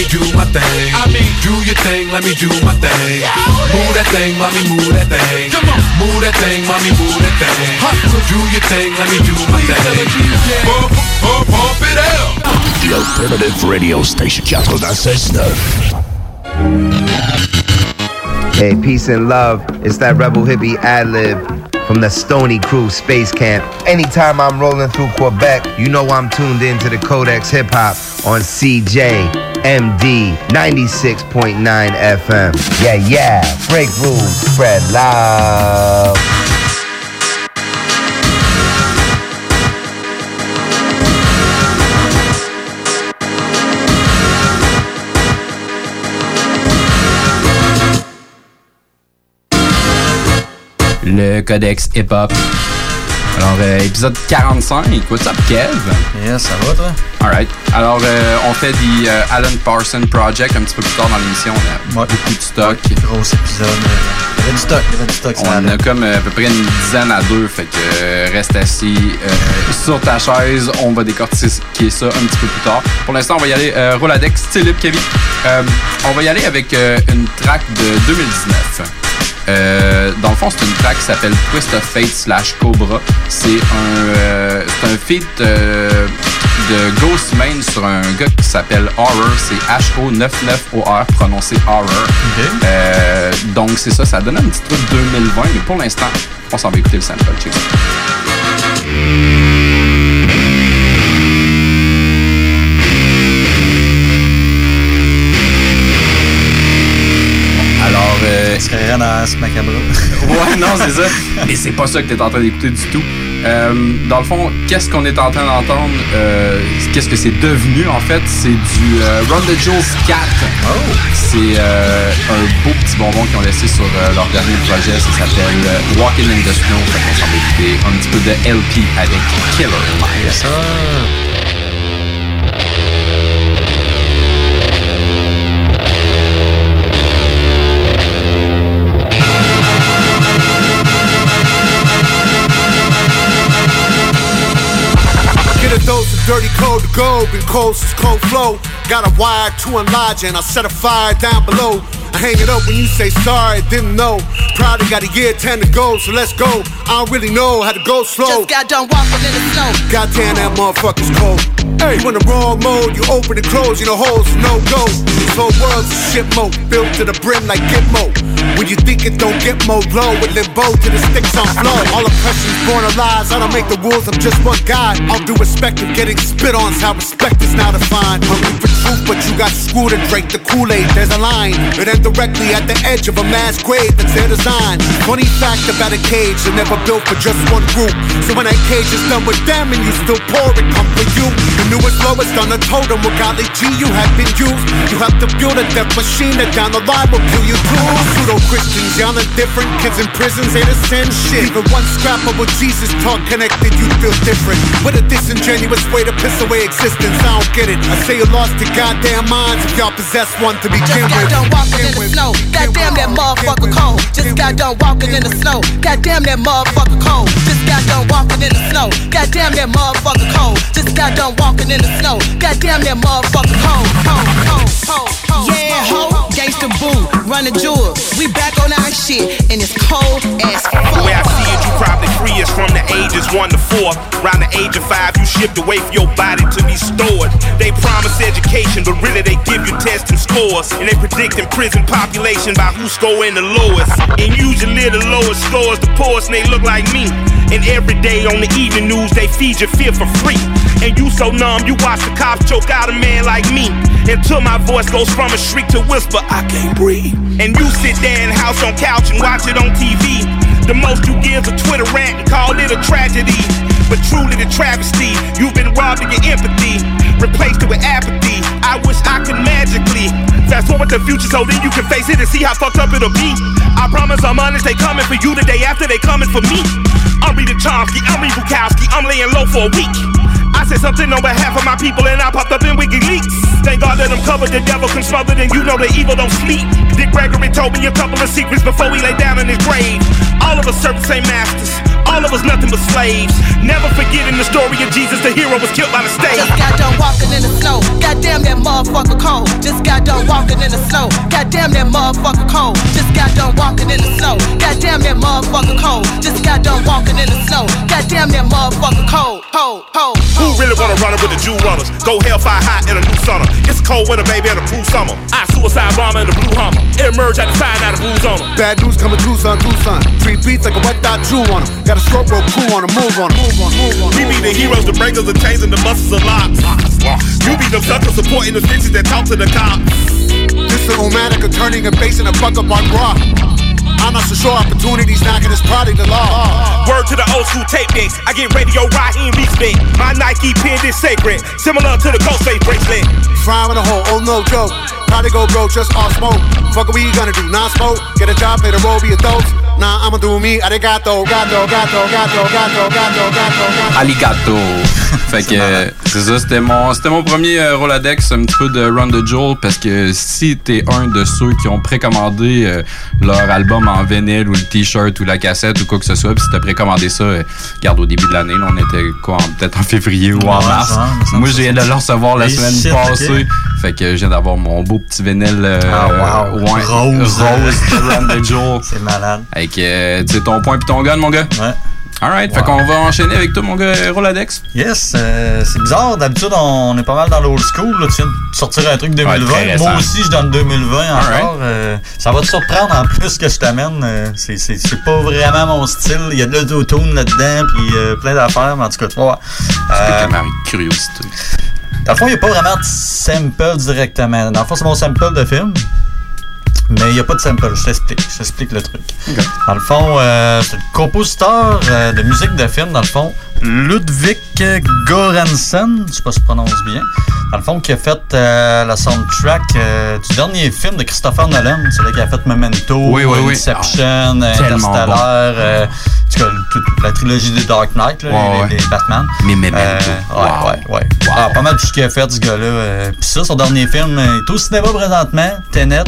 me do my thing. I mean, do your thing, let me do my thing. Move that thing, mommy, move that thing. Come on, move that thing, mommy, move that thing. So do your thing, let me do my thing. Pump, pump, pump it up. The alternative radio station 96.9. Hey, peace and love. It's that rebel hippie ad lib from the Stony Crew Space Camp. Anytime I'm rolling through Quebec, you know I'm tuned into the Codex Hip Hop on CJMD 96.9 FM. Yeah, yeah. Break rules, spread love. Le codex hip-hop. Alors, euh, épisode 45, what's up, Kev? Yes, ça va, toi? Alright. Alors, euh, on fait du euh, Alan Parsons Project un petit peu plus tard dans l'émission. On a beaucoup de stock. Gros épisode. Il y avait du stock, il y avait du stock. On a comme à peu près une dizaine à deux, fait que reste assis sur ta chaise. On va décortiquer ça un petit peu plus tard. Pour l'instant, on va y aller Roladex, Philippe, Kevin. on va y aller avec une track de 2019. Euh, dans le fond, c'est une track qui s'appelle Twist of Fate slash Cobra. C'est un, euh, un feat euh, de Ghost Main sur un gars qui s'appelle Horror. C'est H-O-9-9-O-R, prononcé Horror. donc, c'est ça, ça donne un petit truc 2020, mais pour l'instant, on s'en va écouter le sample. Check serait macabre. ouais, non, c'est ça. Mais c'est pas ça que t'es en train d'écouter du tout. Euh, dans le fond, qu'est-ce qu'on est en train d'entendre? Euh, qu'est-ce que c'est devenu, en fait? C'est du euh, Run the Jules 4. Oh. C'est un beau petit bonbon qu'ils ont laissé sur leur dernier projet. Ça s'appelle Walking in the Snow. Fait qu'on s'en va écouter un petit peu de LP avec Killer dirty code to go, been cold since cold flow. Got a wire to enlarge and I set a fire down below. I hang it up when you say sorry, didn't know. Probably got a year 10 to go, so let's go. I don't really know how to go slow. Just got done walking in the snow. Goddamn, that motherfucker's cold. Hey, you in the wrong mode, you open and close, you know holes, no go. This whole world's a shit mode, built to the brim like Gitmo. When you think it don't get more low, with limbo to the sticks on flow. All oppression's born of lies, I don't make the rules, I'm just one guy. All due respect of getting spit on's how respect is now defined. Hungry for truth, but you got screwed and drank the Kool-Aid, there's a line. It ends directly at the edge of a mass grave that's their design. Funny fact about a cage, they're never built for just one group. So when that cage is done with them and you still pour it, come for you. The newest, lowest on the totem with golly G you have been used. You have to build a death machine that down the line will kill you too. Pseudo Christians, y'all are different. Kids in prisons, they the same shit. Even one scrap of what Jesus taught connected, you feel different. What a disingenuous way to piss away existence. I don't get it. I say you lost your goddamn minds if y'all possess one to begin with. Just got done walking in the snow. Goddamn that motherfucker cold. Just got done walking in the snow. Goddamn that motherfucker cold. Just got done walking in the snow. Goddamn that motherfucker cold. Just got done walking in the snow. Goddamn that motherfucker cold. Cold, cold. Yeah, ho, gangsta boo, run the jewel. We back on our shit, and it's cold as fuck. The way I see it, you probably free us from the ages one to four. Around the age of five, you shipped away for your body to be stored. They promise education, but really they give you tests and scores. And they predict in prison population by who's scoring the lowest. And usually the lowest scores the poorest, and they look like me. And every day on the evening news, they feed your fear for free. And you so numb, you watch the cops choke out a man like me. Until my voice goes from a shriek to whisper, I can't breathe. And you sit there in the house on couch and watch it on TV. The most you give a Twitter rant and call it a tragedy. But truly the travesty, you've been robbed of your empathy, replaced it with apathy. I wish I could magically fast forward the future so then you can face it and see how fucked up it'll be. I promise I'm honest, they coming for you the day after they coming for me. I'm reading Chomsky, I'm reading Bukowski, I'm laying low for a week. Said something on behalf of my people and I popped up in WikiLeaks. Thank God that I'm covered, the devil can smother, and you know the evil don't sleep. Dick Gregory told me a couple of secrets before he lay down in his grave. All of us the same masters, all of us nothing but slaves. Never forgetting the story of Jesus, the hero was killed by mistake. Just got done walking in the snow. Got Goddamn that motherfucker cold. Just got done walking in the snow. Goddamn that motherfucker cold. Just got done walking in the snow. Goddamn that motherfucker cold. Just got done walking in the snow. Goddamn that motherfucker cold. Cold, cold. Who really wanna run it with the Jew runners? Go hellfire hot in a new summer. It's a cold winter, baby, and a blue summer. I suicide bomber in the blue hummer. Emerge at the side, now the blues on 'em. Bad news coming through, son, through, son. Three beats like a wet dot chew on 'em. Got a stroke rope crew on move on 'em. Move on, move on. We be the heroes, the breakers, the chains, and the muscles of locks. You be the suckers supporting the stitches that talk to the cops. This is Omatic, turning a and basing a buck up on rock. I'm not so sure opportunities knocking is probably the law. Word to the old school tape decks. I get radio Raheem respect. My Nike pin is sacred, similar to the Ghostface bracelet. Frying in a hole, oh no joke. Probably go broke, just all smoke. Fuck what we gonna do, non smoke. Get a job, pay the roll, be adults. Nah, I'ma do me, arigato, gato, gato, gato, gato, gato, gato, gato. Alligato. fait que euh, c'est ça, c'était mon, c'était mon premier euh, Roladex, un petit peu de Run the Jewel, parce que si t'es un de ceux qui ont précommandé euh, leur album en vinyle ou le t-shirt ou la cassette ou quoi que ce soit, puis si t'as précommandé ça, euh, regarde au début de l'année, là, on était quoi, peut-être en février ou en Ouais, mars. ça, ça, Moi, je viens de le recevoir la semaine passée. Fait que je viens d'avoir mon beau petit vinyle euh, Ah, wow. ouais, Rose. rose de. C'est malade. Avec, euh, ton point puis ton gun, mon gars. Ouais. Alright, fait qu'on va enchaîner avec toi, mon gars, Roladex. Yes, euh, c'est bizarre. D'habitude, on est pas mal dans l'old school. Là. Tu viens de sortir un truc 2020. très récent. Moi aussi, je donne 2020 encore. Euh, ça va te surprendre en plus que je t'amène. Euh, c'est, pas vraiment mon style. Il y a de l'autotune là-dedans, puis plein d'affaires. Mais en tout cas, tu vas voir. Ma curiosité? Dans le fond, il n'y a pas vraiment de sample directement. Dans le fond, c'est mon sample de film. Mais il n'y a pas de sample, je t'explique, je t'explique le truc. Dans le fond, euh, c'est le compositeur euh, de musique de film, dans le fond, Ludwig Göransson, je sais pas si je prononce bien, dans le fond, qui a fait euh, la soundtrack euh, du dernier film de Christopher Nolan, c'est là qui a fait Memento, Oui, oui, oui. Inception, Ah, Interstellar, euh, tout cas, toute la trilogie des Dark Knight, là, les, les Batman. Mais Memento. Euh, ouais, Wow. ouais, ouais. Ah, pas mal tout ce qu'il a fait, ce gars-là. Euh, Puis ça, son dernier film euh, est au cinéma présentement, Tenet.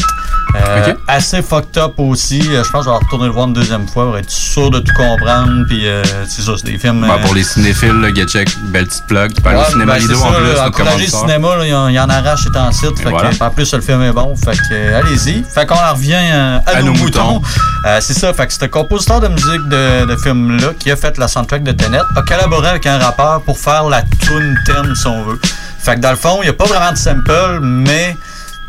Euh, Ok. Assez fucked up aussi. Euh, Je pense que je vais retourner le voir une deuxième fois pour être sûr de tout comprendre. Puis euh, c'est ça, c'est des films. Ben, euh, pour les cinéphiles, là, belle petite plug. Tu aller Ouais, au cinéma ben, Lido en plus. encourager le cinéma, il en, il en arrache et en site. Fait voilà. que, en plus, le film est bon. Fait que, euh, allez-y. Fait qu'on en revient euh, à, À nos, nos moutons. moutons. Euh, c'est ça. Fait que c'est un compositeur de musique de, de film-là qui a fait la soundtrack de Tenet, a collaboré avec un rappeur pour faire la tune thème, si on veut. Fait que dans le fond, il n'y a pas vraiment de sample, mais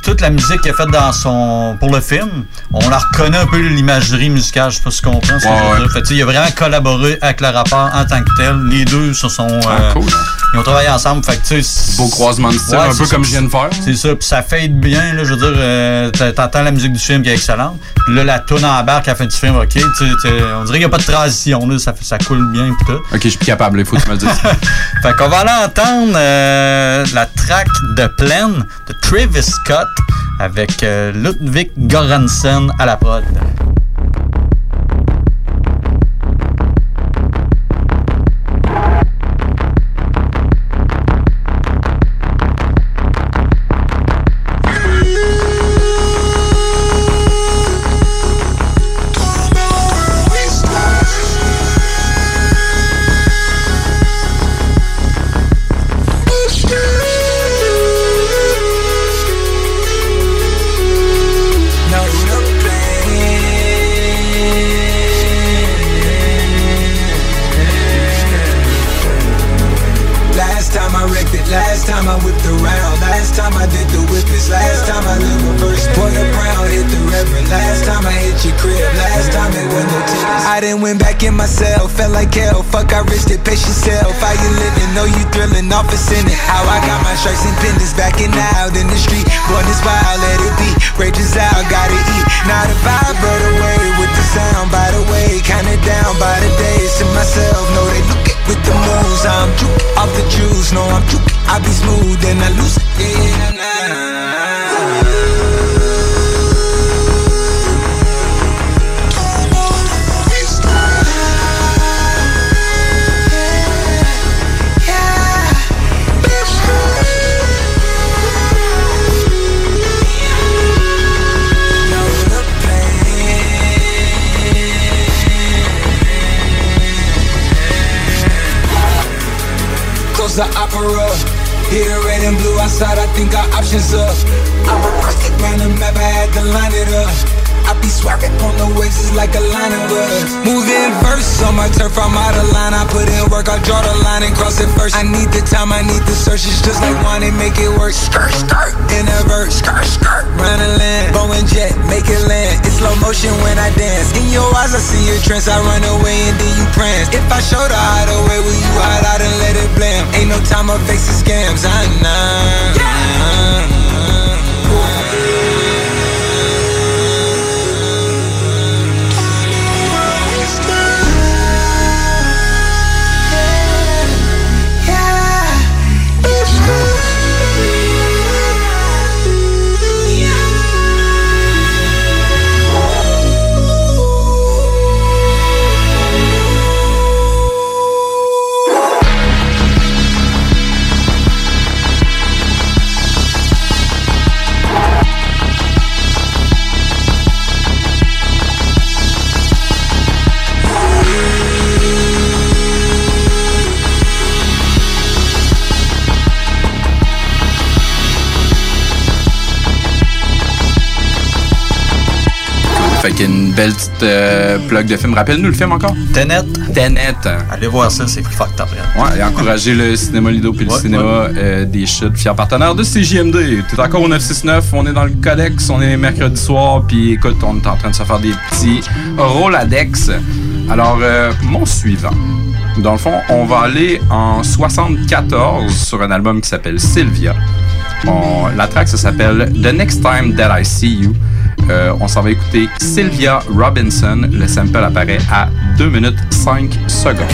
toute la musique qu'il a faite dans son pour le film, on la reconnaît un peu l'imagerie musicale, je sais pas ce Ouais, je veux ouais. Fait il a vraiment collaboré avec le rappeur en tant que tel. Les deux se sont Ah, euh, cool. Ils ont travaillé ensemble, fait que tu sais. Beau croisement de style, Ouais, un peu ça. comme je viens de faire. C'est ça, puis ça fade bien, là, je veux dire, euh, t'entends la musique du film qui est excellente. Puis là, la tourne en barque à la fin du film, ok, tu sais, tu sais, on dirait qu'il n'y a pas de transition, là, ça, ça coule bien pis tout. Ok, je suis plus capable, il faut que tu me le dises. Fait qu'on va aller entendre euh, la track de Plaine de Travis Scott avec euh, Ludwig Göransson à la prod. Last time I did the whippets, last time I lived reverse, point a brown, hit the reverend, last time I hit your crib, last time it was no tickets. I done went back in myself, felt like hell, fuck I risked it, pace yourself, how you living, know you thrilling, off a sinning, how I got my stripes and pendants backing out in the street, born this wild, let it be, rages out, gotta eat, Not a vibe right away with the sound, by the way, kinda down by the days to myself, know they look it with the moves, I'm juke off the juice, no I'm juke, I be smooth and I lose yeah, nah. Close the opera. Hear the red and blue outside, I think our options up. I reversed it, ran the map, I had to line it up. I be swerving on the waves, it's like a line of us. Moving verse on my turf, I'm out of line. I put in work, I draw the line and cross it first. I need the time, I need the search. It's just like one and make it work. Skirt, skirt, in a verse, skirt, skirt. Run land, Boeing jet, make it land. It's slow motion when I dance. In your eyes, I see your trance. I run away and then you prance. If I show the hideaway, will you hide out and let it blam? Ain't no time for facing scams. I know. Fait qu'il y a une belle petite euh, plug de film. Rappelle-nous le film encore? Tenet. Tenet. Allez voir ça, c'est plus fucked up. là. Ouais, et encourager le cinéma Lido puis le Ouais, cinéma euh, des chutes, fier partenaire de CJMD. T'es encore au 969, on est dans le Codex, on est mercredi soir, puis écoute, on est en train de se faire des petits Roladex. Alors, euh, mon suivant. Dans le fond, on va aller en 74 sur un album qui s'appelle Sylvia. On- la track, ça s'appelle The Next Time That I See You. Euh, on s'en va écouter Sylvia Robinson. Le sample apparaît à 2 minutes 5 secondes.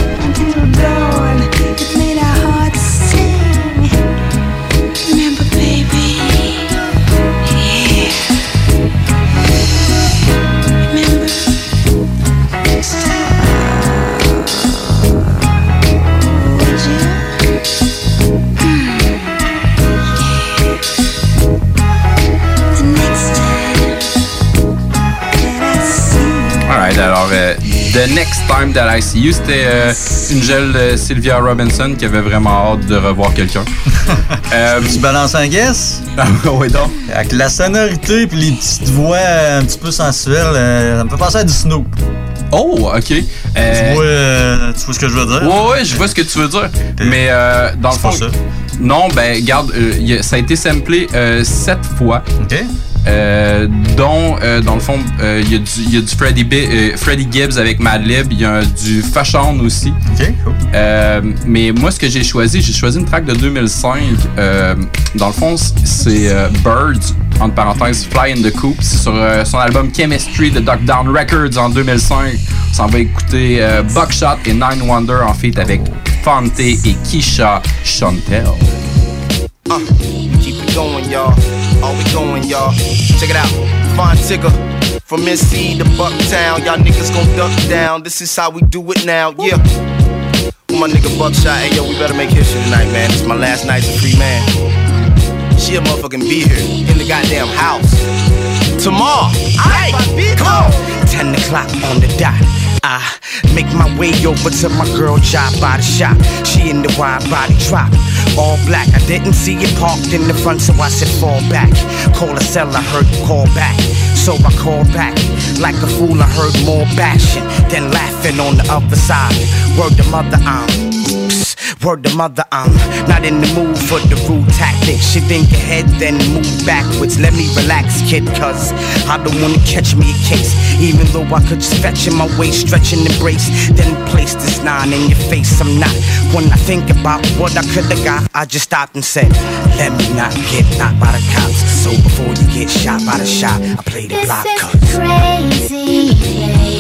The Next Time That I See You, c'était euh, une jeune euh, Sylvia Robinson qui avait vraiment hâte de revoir quelqu'un. euh, Tu balances un guess? ah, ouais, donc. Avec la sonorité puis les petites voix un petit peu sensuelles, euh, ça me fait penser à du Snoop. Oh, ok. Tu, Euh, vois, euh, tu vois ce que je veux dire? Ouais, ouais, je vois ce que tu veux dire. Mais euh, dans le pas fond. ça. Non, ben, garde, euh, ça a été samplé euh, sept fois. OK. Euh, dont, euh, dans le fond, euh, il y a du, il y a du Freddie, Bi- euh, Freddie Gibbs avec Madlib, il y a du Fashion aussi. OK, cool. Euh, mais moi, ce que j'ai choisi, j'ai choisi une track de 2005. Euh, dans le fond, c'est euh, Birds, entre parenthèses, Fly in the Coop. C'est sur euh, son album Chemistry de Duck Down Records en 2005. On s'en va écouter euh, Buckshot et Nine Wonder en feat avec Fonte et Keisha Chantel. It going, y'all. Are we going, y'all? Check it out. Fine Tigger. From NC to Bucktown, y'all niggas gon' duck down. This is how we do it now, yeah. With my nigga Buckshot, hey yo, we better make history tonight, man. It's my last night as a free man. She a motherfucking be here in the goddamn house. Tomorrow, aight, come on. 10 o'clock on the dot. I make my way over to my girl job by the shop. She in the wide body drop. All black. I didn't see it parked in the front, so I said fall back. Call a cell, I heard call back. So I called back. Like a fool, I heard more bashing than laughing on the other side. Word to mother, I'm. Word to mother, I'm not in the mood for the rude tactics. She think ahead, then move backwards. Let me relax, kid, cause I don't wanna catch me a case. Even though I could just fetch in my way, stretch and embrace. Then place this nine in your face. I'm not. When I think about what I could've got, I just stopped and said, Let me not get knocked by the cops. So before you get shot by the shot, I play the block. crazy,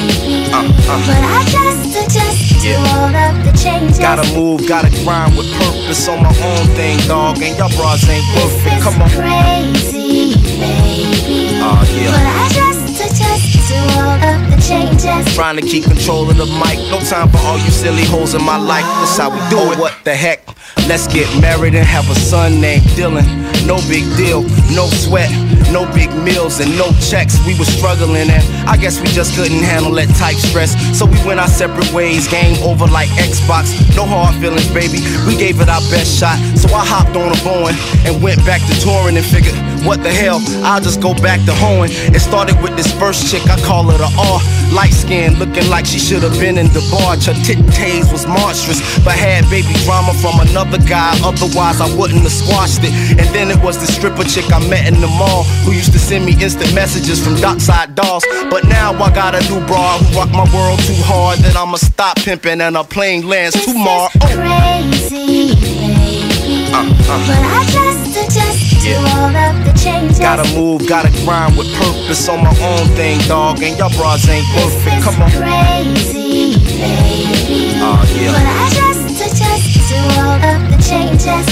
baby. But I just adjust to all of the changes. Gotta move, gotta grind with purpose on my own thing, dog. And y'all bras ain't worth it. Come on. Crazy, baby. Oh, yeah. But I just adjust to all of the changes. Trying to keep control of the mic. No time for all you silly hoes in my life. That's how we do oh, it. What the heck? Let's get married and have a son named Dylan. No big deal, no sweat. No big meals and no checks, we was struggling and I guess we just couldn't handle that type stress. So we went our separate ways, game over like Xbox. No hard feelings, baby. We gave it our best shot. So I hopped on a Boeing and went back to touring and figured, what the hell? I'll just go back to hoeing. It started with this first chick, I call her the R. Light skin, looking like she should have been in the barge. Her tit tays was monstrous, but had baby drama from another guy. Otherwise, I wouldn't have squashed it. And then it was the stripper chick I met in the mall who used to send me instant messages from dockside dolls. But now I got a new bra who rock my world too hard that I'ma stop pimping and a plane lands tomorrow. Oh. Crazy, baby. Uh, uh. But I just adjust to all of the changes. Gotta move, gotta grind with purpose on my own thing, dog. And y'all bras ain't it. Come on. Crazy, baby. Oh, yeah. But I just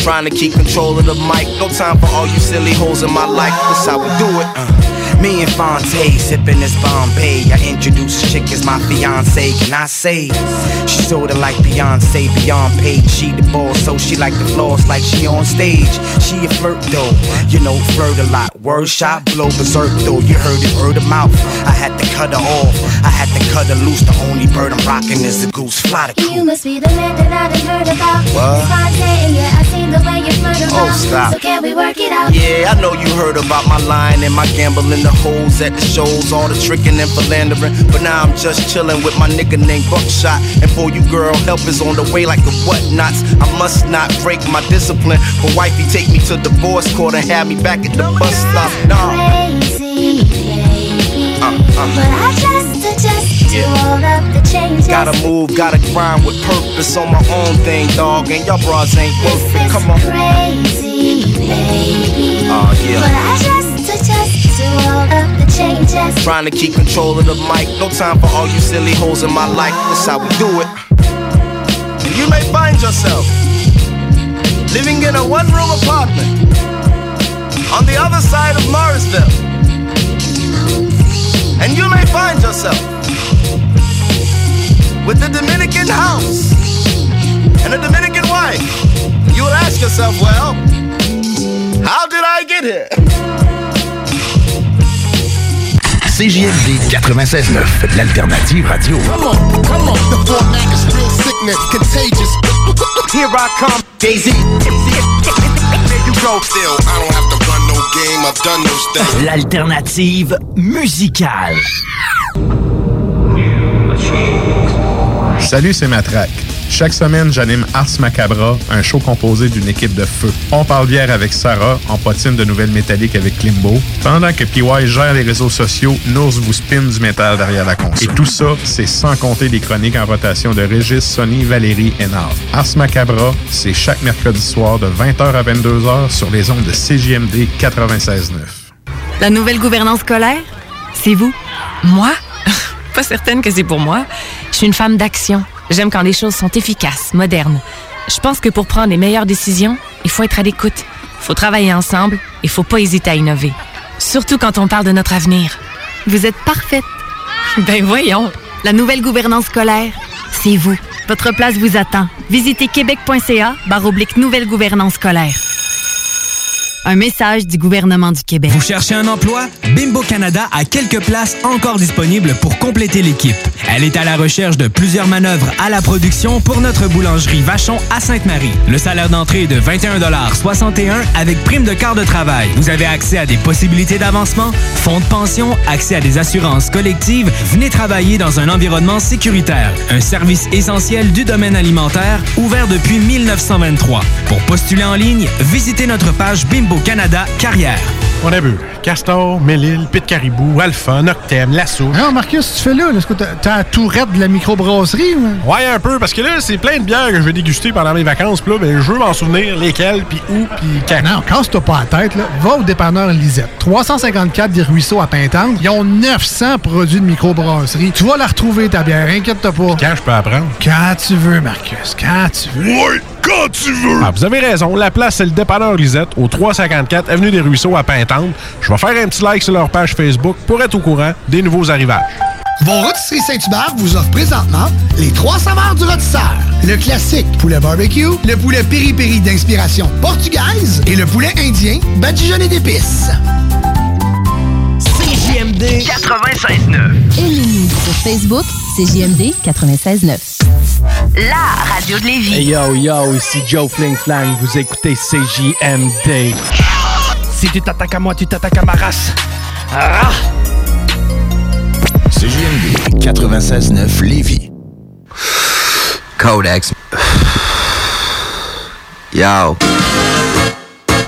Trying to keep control of the mic. No time for all you silly hoes in my life. That's how we do it. Uh. Me and Fonte sipping this Bombay. I introduce chick as my fiance. Can I say? She sorta like Beyonce, beyond page. She the boss, so she like the floors like she on stage. She a flirt though, you know, flirt a lot. Word shot, blow berserk though. You heard it, word of mouth. I had to cut her off. I had to cut her loose. The only bird I'm rocking is the goose. Fly the You must be the man that I done heard about. What? Fonte, yeah, I seen the way you flirt around. Oh, stop. So can we work it out? Yeah, I know you heard about my line and my gambling, the hoes at the shows, all the tricking and philandering. But now I'm just chilling with my nigga named Buckshot. And for you girl, help is on the way like the whatnots. I must not break my discipline. For wifey, take me to divorce court and have me back at the bus stop. Nah. Crazy, baby. Uh, uh. But I just adjust to Yeah. all of the changes. Gotta move, gotta grind with purpose on my own thing, dog. And y'all bras ain't worth it. Come on. Crazy, baby. Oh, yeah. But I just adjust to all of the changes. Trying to keep control of the mic. No time for all you silly holes in my life. That's how we do it. And you may find yourself living in a one room apartment on the other side of Morrisville. And you may find yourself with a Dominican house and a Dominican wife. You will ask yourself, well, how did I get here? CJMD 96.9, l'alternative radio. Come on, come on. The format is real sickness, contagious. Here I come, Daisy. There you go. Still, I don't have to run no game. I've done those things. L'alternative musicale. Salut, c'est Matraque. Chaque semaine, j'anime Ars Macabra, un show composé d'une équipe de feu. On parle bière avec Sarah, en potine de nouvelles métalliques avec Limbo. Pendant que PY gère les réseaux sociaux, Nours vous spin du métal derrière la console. Et tout ça, c'est sans compter les chroniques en rotation de Régis, Sonny, Valérie et Nard. Ars Macabra, c'est chaque mercredi soir de 20h à 22h sur les ondes de CJMD 96.9. La nouvelle gouvernance scolaire, c'est vous. Moi? Pas certaine que c'est pour moi. Je suis une femme d'action. J'aime quand les choses sont efficaces, modernes. Je pense que pour prendre les meilleures décisions, il faut être à l'écoute. Il faut travailler ensemble et faut pas hésiter à innover. Surtout quand on parle de notre avenir. Vous êtes parfaite. Ben voyons. La nouvelle gouvernance scolaire, c'est vous. Votre place vous attend. Visitez québec.ca barre oblique nouvelle gouvernance scolaire. Un message du gouvernement du Québec. Vous cherchez un emploi? Bimbo Canada a quelques places encore disponibles pour compléter l'équipe. Elle est à la recherche de plusieurs manœuvres à la production pour notre boulangerie Vachon à Sainte-Marie. Le salaire d'entrée est de 21,61 avec prime de quart de travail. Vous avez accès à des possibilités d'avancement, fonds de pension, accès à des assurances collectives. Venez travailler dans un environnement sécuritaire. Un service essentiel du domaine alimentaire ouvert depuis 1923. Pour postuler en ligne, visitez notre page Bimbo Canada Carrière. On a bu. Castor, Mélile, Pit Caribou, Alpha, Noctem, Lasso. Non, Marcus, tu fais là? Est-ce que t'as la tourette de la microbrasserie? ou? Ouais, un peu, parce que là, c'est plein de bières que je vais déguster pendant mes vacances. Puis là, ben, je veux m'en souvenir lesquelles, puis où, puis quand. Non, casse-toi pas la tête, là. Va au dépanneur Lisette. 354 des Ruisseaux à Pintante. Ils ont 900 produits de microbrasserie. Tu vas la retrouver, ta bière. Inquiète-toi pas. Quand je peux apprendre? Quand tu veux, Marcus. Quand tu veux. Ouais, quand tu veux! Ah, vous avez raison. La place, c'est le dépanneur Lisette, au 354 Avenue des Ruisseaux à Pintante. Je vais faire un petit like sur leur page Facebook pour être au courant des nouveaux arrivages. Vos rôtisseries Saint-Hubert vous offre présentement les trois saveurs du rôtisseur. Le classique poulet barbecue, le poulet piri-piri d'inspiration portugaise et le poulet indien badigeonné d'épices. CJMD 96.9. Aimez-nous sur Facebook, CJMD 96.9. La radio de Lévis. Hey yo yo, ici Joe Fling Flang, vous écoutez CJMD. Si tu t'attaques à moi, tu t'attaques à ma race. Ah! CJMD 96.9 Lévis. Codex. Yo.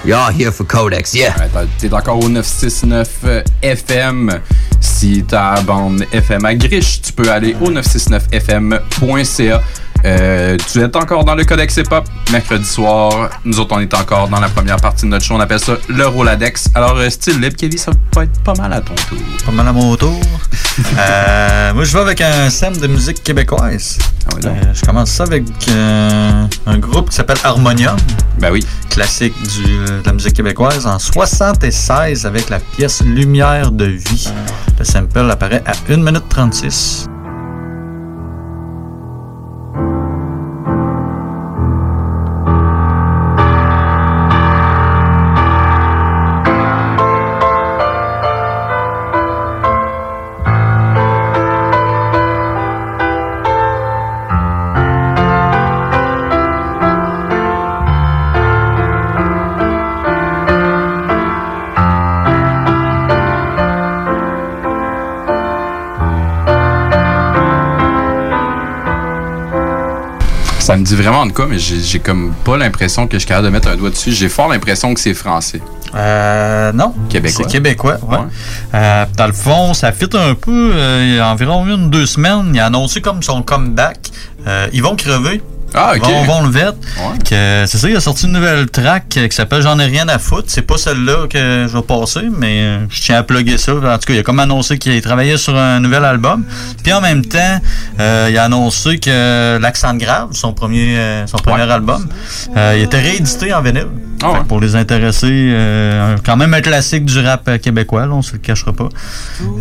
Y'all here for Codex, yeah. T'es encore au 969 euh, FM. Si ta bande FM à Griche, tu peux aller au 969fm.ca. Euh, tu es encore dans le Codex Hip-Hop, mercredi soir. Nous autres, on est encore dans la première partie de notre show. On appelle ça le Roladex. Alors, euh, style libre, Kevin, ça va être pas mal à ton tour. Pas mal à mon tour. Euh, moi, je vais avec un thème de musique québécoise. Euh, je commence ça avec un groupe qui s'appelle Harmonium. Ben oui. Classique du, de la musique québécoise en 76 avec la pièce Lumière de vie. Le sample apparaît à 1 minute 36. Ça me dit vraiment de quoi, mais j'ai comme pas l'impression que je suis capable de mettre un doigt dessus. J'ai fort l'impression que c'est français. Euh, non. Québécois. C'est québécois, ouais. Euh, dans le fond, ça fit un peu. euh, il y a environ une, deux semaines, il a annoncé comme son comeback. Euh, ils vont crever. Ah, ok. C'est ça, il a sorti une nouvelle track qui s'appelle J'en ai rien à foutre. C'est pas celle-là que je vais passer, mais euh, je tiens à plugger ça. En tout cas, il a comme annoncé qu'il travaillait sur un nouvel album. Puis en même temps, euh, il a annoncé que L'accent grave, son premier, euh, son premier album, euh, il était réédité en vinyle. Que Pour les intéressés, euh, quand même un classique du rap euh, québécois, là, on se le cachera pas.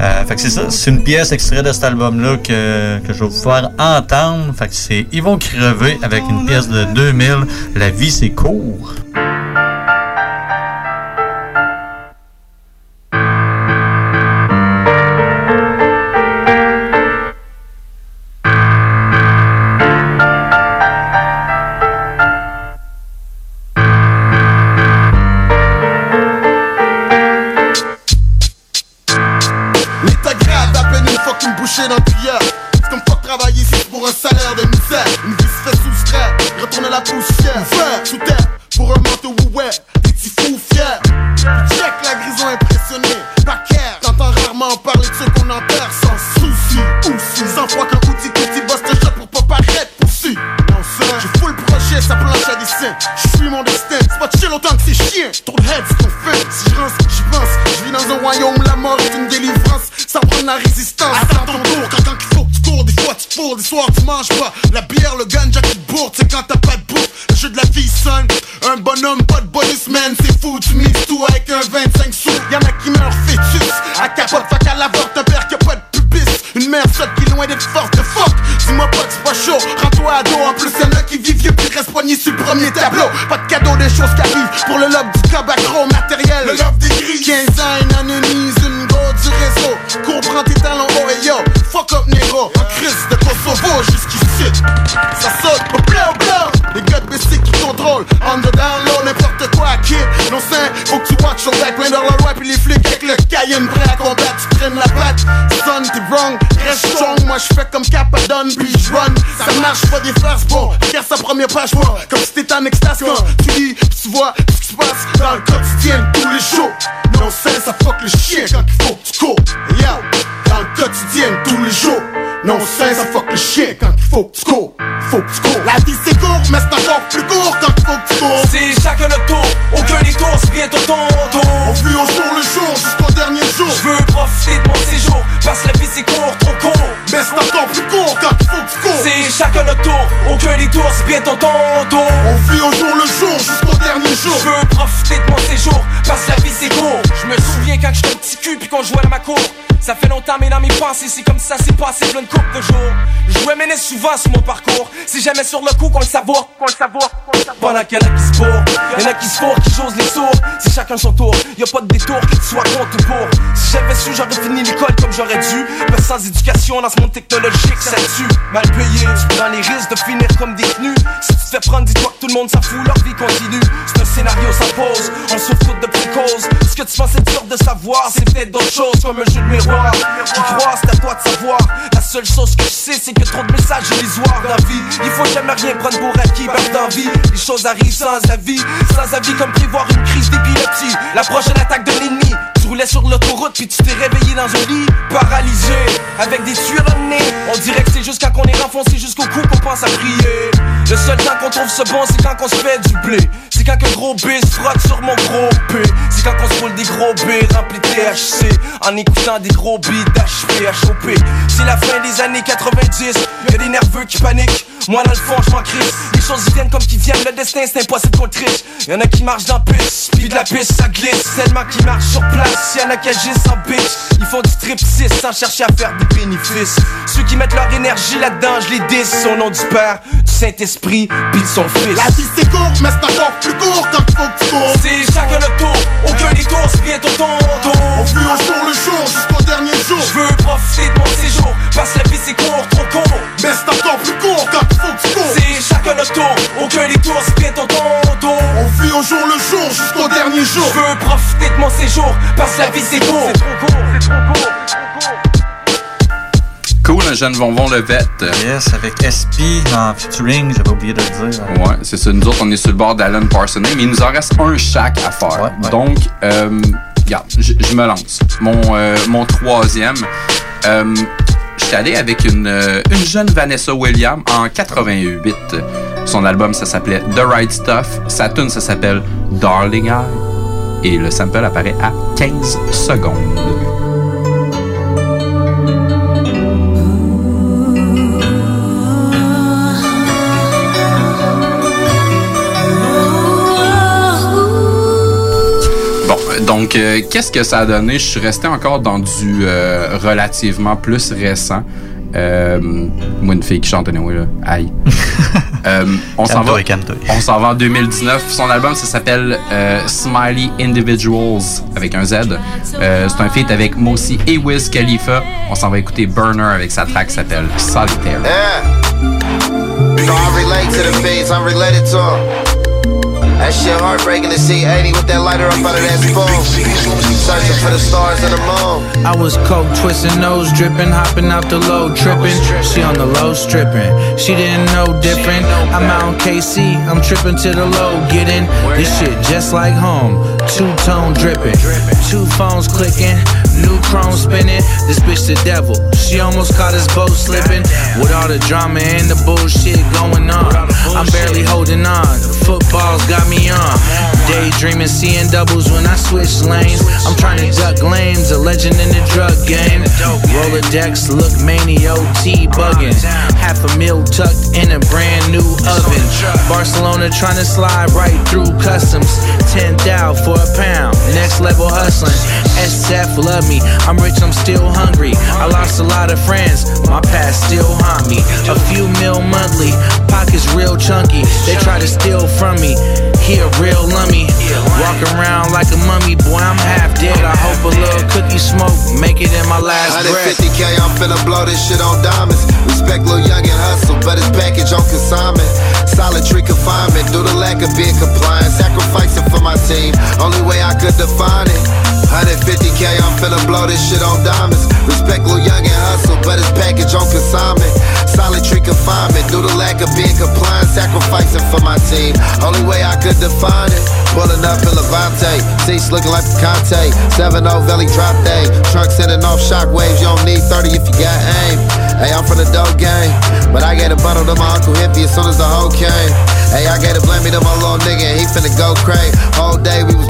Euh, fait que c'est ça, c'est une pièce extraite de cet album-là que, que je vais vous faire entendre. Fait que c'est Ils vont crever avec une pièce de 2000, La vie c'est court. Des farces, bon. Sa première page, moi. Comme si t'étais en extase tu lis, souvent sur mon parcours. C'est jamais sur le coup qu'on le savoure, qu'on le qu'on le. Pendant qu'il y en a qui se bourrent, y en a qui se fourrent, qui j'ose les sourds. C'est chacun son tour, y a pas de détour, que tu sois contre ou pour. Si j'avais su, j'aurais fini l'école comme j'aurais dû. Mais sans éducation dans ce monde technologique, ça tue. Mal payé, tu prends les risques de finir comme détenu. Si tu te fais prendre, dis-toi que tout le monde s'en fout, leur vie continue. C'est un scénario sans pause, on souffre toutes de précauses. Ce que tu pensais sûr de savoir, c'est peut-être d'autres choses comme un jeu de miroir. Qui croit, c'est à toi de savoir. Seule chose que je sais, c'est que trop de messages illusoires la vie. Il faut jamais rien prendre pour acquis, perdre d'envie. Les choses arrivent sans avis, sans avis comme prévoir une crise d'épilepsie. La prochaine attaque de l'ennemi. Tu roulais sur l'autoroute puis tu t'es réveillé dans un lit paralysé avec des dans le nez. On dirait que c'est juste quand on est renfoncé jusqu'au cou qu'on pense à prier. Le seul temps qu'on trouve ce bon, c'est quand on se fait du blé. C'est quand un gros B frotte sur mon gros P. C'est quand on se roule des gros B remplis THC en écoutant des gros beats d'HP. C'est la fin des années 90. Y'a des nerveux qui paniquent. Moi dans le fond je m'en crisse Les choses ils viennent comme qu'ils viennent Le destin c'est impossible qu'on triche Y'en a qui marchent dans piste Puis de la piste ça glisse Tellement qui marchent sur place Y'en a qui agissent en bitch Ils font du striptease sans chercher à faire des bénéfices Ceux qui mettent leur énergie là-dedans je les dis Au nom du Père, du Saint-Esprit Puis de son Fils La vie c'est court mais c'est encore plus court quand il faut que tu cours C'est chacun notre tour. Aucun détour c'est bientôt ton tour. On vit au jour le jour jusqu'au dernier jour. Je veux profiter de mon séjour. Parce que la vie c'est court, trop court. Mais c'est encore plus court il faut que tu cours C'est chacun notre tour. Aucun détour c'est bientôt ton tour. On vit au jour le jour jusqu'au dernier jour. Je veux profiter de mon séjour. Parce que la vie c'est court. C'est trop court, c'est trop court, c'est trop court Cool, un jeune bonbon levette. Yes, avec SP en featuring, j'avais oublié de le dire. Ouais, c'est ça. Nous autres, on est sur le bord d'Alan Parsonnet, mais il nous en reste un chaque à faire. Ouais, ouais. Donc, euh, regarde, je me lance. Mon, euh, mon troisième, euh, je suis allé avec une, euh, une jeune Vanessa Williams en 88. Son album, ça s'appelait The Right Stuff. Sa tune, ça s'appelle Darling Eye. Et le sample apparaît à 15 secondes. Donc, euh, qu'est-ce que ça a donné? Je suis resté encore dans du euh, relativement plus récent. Euh, moi, une fille qui chante anyway, là. Aïe. Euh, on s'en va. On s'en va en 2019. Son album, ça s'appelle euh, Smiley Individuals avec un Z. Euh, c'est un feat avec Mosi et Wiz Khalifa. On s'en va écouter Burner avec sa track qui s'appelle Solitaire. Yeah. So I relate to the fiends, I'm related to 'em. That shit heartbreaking to see 80 with that lighter up out of that spoon. Searching for the stars and the moon. I was coke twisting, nose dripping, hopping out the low, tripping. She on the low stripping. She didn't know different. I'm out on KC, I'm tripping to the low, getting this shit just like home. Two tone dripping, two phones clicking, new chrome spinning. This bitch the devil. She almost caught us both slipping. With all the drama and the bullshit going on, I'm barely holding on. Footballs got me on. Daydreaming, seeing doubles when I switch lanes. I'm trying to duck lanes, a legend in the drug game. Rolodex, look mania, OT bugging. Half a meal tucked in a brand new oven. Barcelona trying to slide right through customs. 10 thou for a pound. Next level hustling. SF love me. I'm rich, I'm still hungry. I lost a lot of friends. My past still haunt me. A few mil monthly. Pockets real chunky. They try to steal from me. He a real lummy. Walk around like a mummy. Boy, I'm half dead. I hope a little cookie smoke make it in my last breath. 150k, I'm finna blow this shit on diamonds. Respect Lil Young and hustle, but his package on consignment. Solitary confinement, due to lack of being compliant. Sacrificing for my team, only way I could define it. 150k, I'm finna blow this shit on diamonds. Respect Lil Young and hustle, but his package on consignment. Solitary confinement, due to lack of being compliant. Sacrificing for my team, only way I could define it. Pulling up in Levante, seats looking like Conte. 7 Valley drop day, trunk sending off shockwaves. You don't need 30 if you got aim. Hey, I'm from the dope game, but I gave a bundle to my Uncle Hippie as soon as the hoe came. Hey, I gave a blammy to my little nigga and he finna go crazy. Whole day we was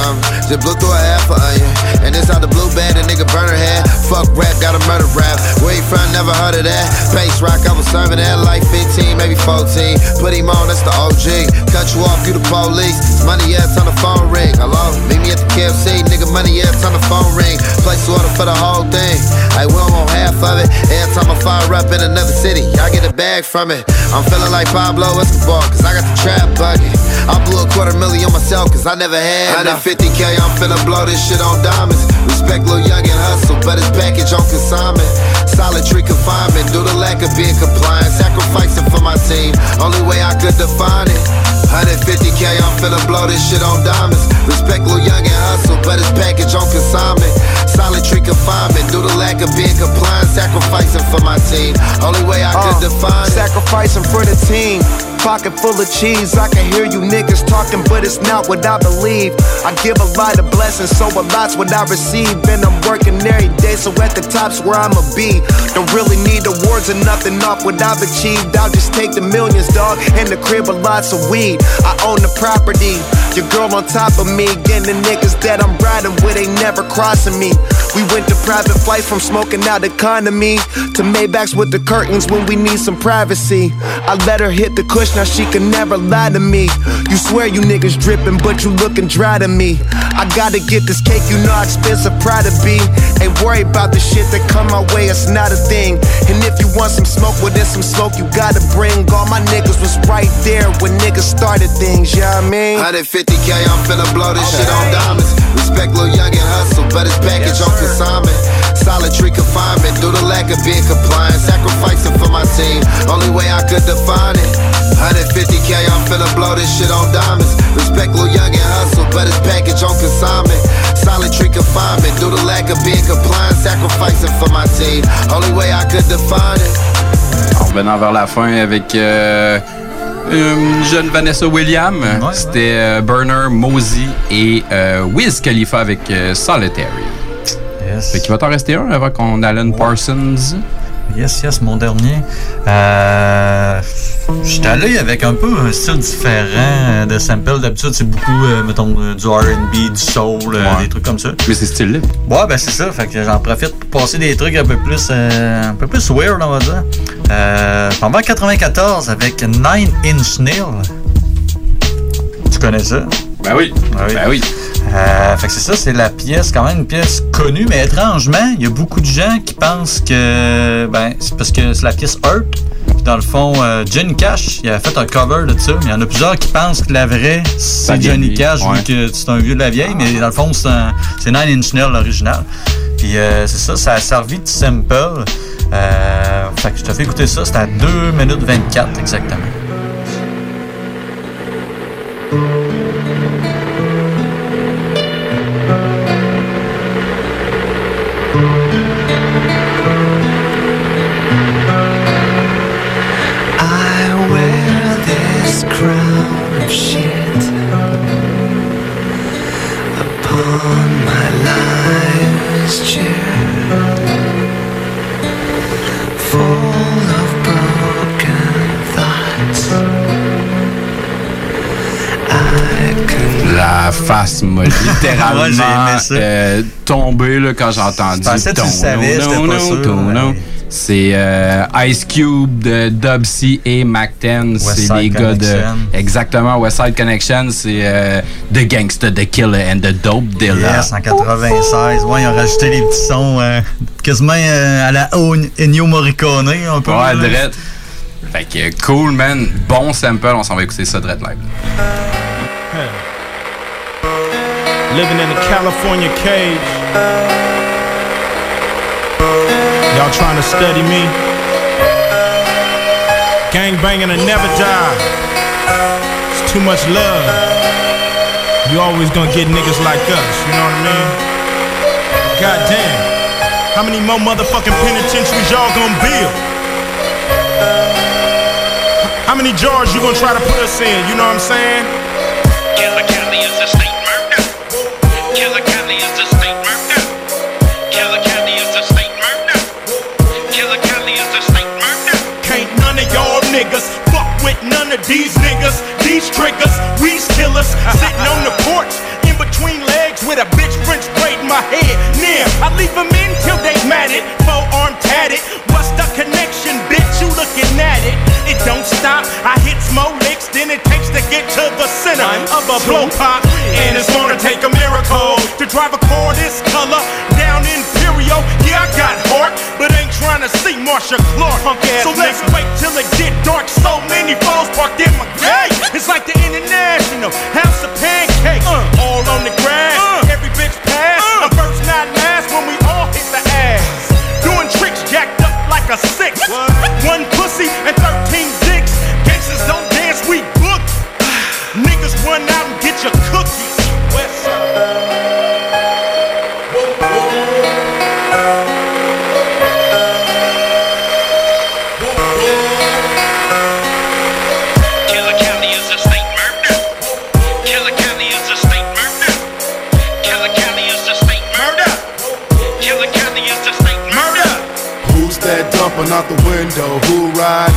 something. Just blew through a half a onion. And this how the blue band and nigga burner had. Fuck rap, got a murder rap. Where he from, never heard of that. Bass rock, I was serving that like 15, maybe 14. Put him on, that's the OG. Cut you off, you the police. Money, yeah, on the phone ring. Hello, meet me at the KFC, nigga. Money, yeah, on the phone ring. Place order for the whole thing. Hey, we don't want half of it. Every time I fire up in another city, I get a bag from it. I'm feeling like Pablo Escobar, cause I got the trap bucket. I blew a quarter million myself, cause I never had 150k, I'm finna blow this shit on diamonds. Respect Lil Young and hustle, but his package on consignment. Solitary confinement, due to lack of being compliant. Sacrificing for my team, only way I could define it. 150k, I'm finna blow this shit on diamonds. Respect Lil Young and hustle, but his package on consignment. Solitary confinement, due to lack of being compliant. Sacrificing for my team, only way I could uh, define it. Sacrificing for the team. Pocket full of cheese, I can hear you niggas talking, but it's not what I believe. I give a lot of blessings, so a lot's what I receive. And I'm working every day, so at the top's where I'ma be. Don't really need awards or nothing off what I've achieved. I'll just take the millions, dog, and the crib with lots of weed. I own the property. Your girl on top of me, getting the niggas that I'm riding with ain't never crossing me. We went to private flights from smoking out economy to Maybachs with the curtains when we need some privacy. I let her hit the cush, now she can never lie to me. You swear you niggas dripping, but you looking dry to me. I gotta get this cake, you know how expensive pride to be. Ain't worry about the shit that come my way, it's not a thing. And if you want some smoke, well, there's some smoke you gotta bring. All my niggas was right there when niggas started things, yeah, I mean. 150k, I'm finna blow this shit on diamonds. Respect Lil Young and hustle, but his package on consignment. Solitary confinement, due to lack of being compliant. Sacrificing for my team, only way I could define it. 150k, I'm finna blow this shit on diamonds. Respect Lil Young and hustle, but his package on consignment. Solitary confinement, due to lack of being compliant. Sacrificing for my team, only way I could define it. En revenant vers la fin avec euh, une jeune Vanessa Williams. C'était euh, Burner, Mosey et euh, Wiz Khalifa avec euh, Solitary. Yes. Fait qu'il va t'en rester un avant qu'on Alan Parsons. Yes, yes, mon dernier. Euh, J'étais allé avec un peu un style différent de sample. D'habitude, c'est beaucoup, euh, mettons, euh, du RB, du soul, euh, Ouais. des trucs comme ça. Mais c'est style libre. Ouais, ben c'est ça. Fait que j'en profite pour passer des trucs un peu plus, euh, un peu plus weird, on va dire. Euh, en 94 avec Nine Inch Nails. Tu connais ça? Ben oui. Ben oui. Euh, fait que c'est ça, c'est la pièce, quand même une pièce connue, mais étrangement, il y a beaucoup de gens qui pensent que, ben, c'est parce que c'est la pièce Hurt. Puis dans le fond, euh, Johnny Cash, il a fait un cover de ça, mais il y en a plusieurs qui pensent que la vraie, c'est Johnny Cash, ouais. vu que c'est un vieux de la vieille, mais dans le fond, c'est un- c'est Nine Inch Nails l'original. Puis euh, c'est ça, ça a servi de sample. Fait que je te fais écouter ça, c'est à 2 minutes 24 exactement. La face m'a littéralement Ouais, euh, là, quand j'ai entendu Je pensais que tu ton le savais, nom, j'étais non, pas non, sûr, ton ouais. C'est euh, Ice Cube de Dub C et Mac 10. West C'est les gars de. Connection. Exactement, West Side Connection. C'est euh, The Gangsta, The Killer and The Dope Dealer. Yes, en 96. Ouais, ils ont rajouté les petits sons euh, quasiment euh, à la Ennio Morricone, un peu. Ouais. Dredd. Fait que cool, man. Bon sample. On s'en va écouter ça, Dredd Live. Living in a California cage. Y'all trying to study me? Gang banging and never die. It's too much love. You always gonna get niggas like us, you know what I mean? Goddamn. How many more motherfucking penitentiaries y'all gonna build? How many jars you gonna try to put us in, you know what I'm saying? one of these niggas, these triggers, we's killers, sitting on the porch in between legs with a bitch French braid in my head. Now I leave them in till they mad it, forearm tatted. What's the connection, bitch? You looking at it? It don't stop. I hit more licks than it takes to get to the center one, of a blow pop, and it's gonna take a miracle to drive a car this color down Imperial. Yeah, I got trying to see Marsha Clark. so let's wait till it get dark. So many falls parked in my gate. It's like the international house of pancakes. all on the grass. Every bitch pass. I'm first, not last when we all hit the ass. Doing tricks jacked up like a six. One window? Who riding?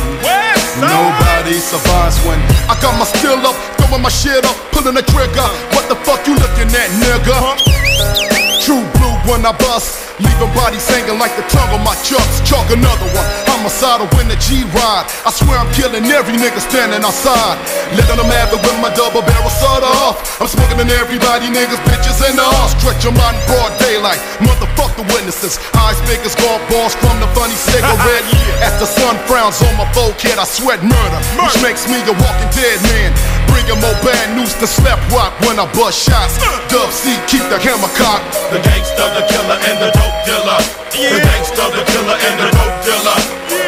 Nobody survives when I got my still up, throwing my shit up, pulling the trigger. What the fuck you looking at, nigga? True blue when I bust, leaving bodies hanging like the tongue on my chucks. Chalk another one. Homicidal when the G ride. I swear I'm killing every nigga standing outside. Letting them have it with my double barrel soda off. I'm smoking in everybody, niggas, bitches, and the off. Stretch them out in broad daylight. Motherfuck the witnesses. Eyes big as golf balls from the funny cigarette. yeah. As the sun frowns on my forehead, I sweat murder, which makes me a walking dead man. Bringing more bad news to slap rock when I bust shots. Dub C, keep the hammer cocked. The gangster, the killer, and the dope dealer. The gangster, the killer, and the dope dealer.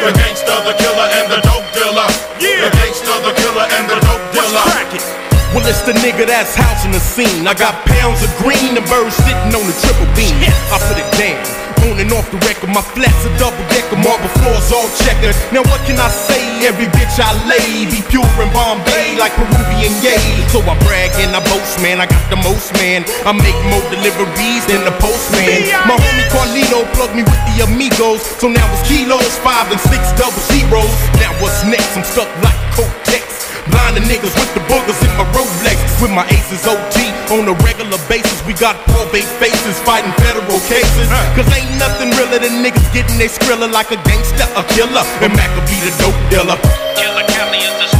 The gangster, the killer, and the dope dealer. The gangster, the killer, and the dope dealer. Well, it's the nigga that's housing the scene. I got pounds of green and birds sitting on the triple beam. I put it down. On and off the record, my flats are double decker, marble floors all checkered. Now what can I say? Every bitch I lay be pure in Bombay like Peruvian yay. So I brag and I boast, man. I got the most, man. I make more deliveries than the postman. My homie Carlito plugged me with the amigos, so now it's kilos, five and six double zeros. Now what's next? I'm stuck like Kotex. Blinding niggas with the boogers in my Rolex. With my aces OT on a regular basis. We got probate faces fighting federal cases. Cause ain't nothing realer than niggas getting they skrilla like a gangster, a killer. And Mac will be the dope dealer. Killer County is a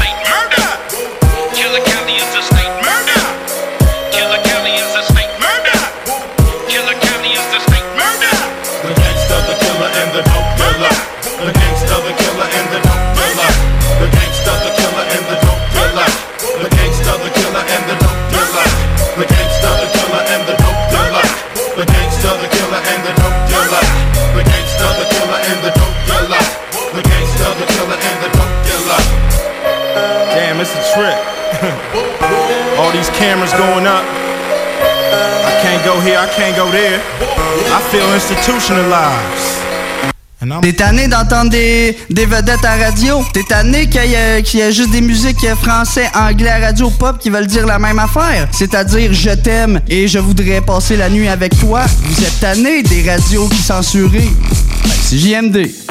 cameras going up. I can't go here, I can't go there. I feel institutionalized. T'es tanné d'entendre des, des vedettes à radio? T'es tanné qu'il y, qu'il y ait juste des musiques français, anglais radio pop qui veulent dire la même affaire? C'est-à-dire je t'aime et je voudrais passer la nuit avec toi. Vous êtes tanné des radios qui censurées? Ben, c'est JMD.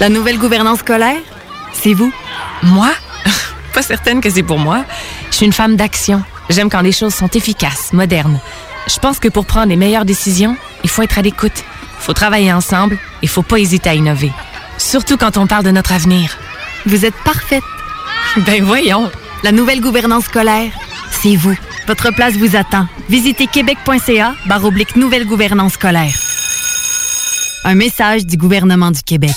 La nouvelle gouvernance scolaire, c'est vous? Moi? Pas certaine que c'est pour moi. Je suis une femme d'action. J'aime quand les choses sont efficaces, modernes. Je pense que pour prendre les meilleures décisions, il faut être à l'écoute. Il faut travailler ensemble. Il faut pas hésiter à innover. Surtout quand on parle de notre avenir. Vous êtes parfaite. Ben voyons. La nouvelle gouvernance scolaire, c'est vous. Votre place vous attend. Visitez québec.ca barre oblique nouvelle gouvernance scolaire. Un message du gouvernement du Québec.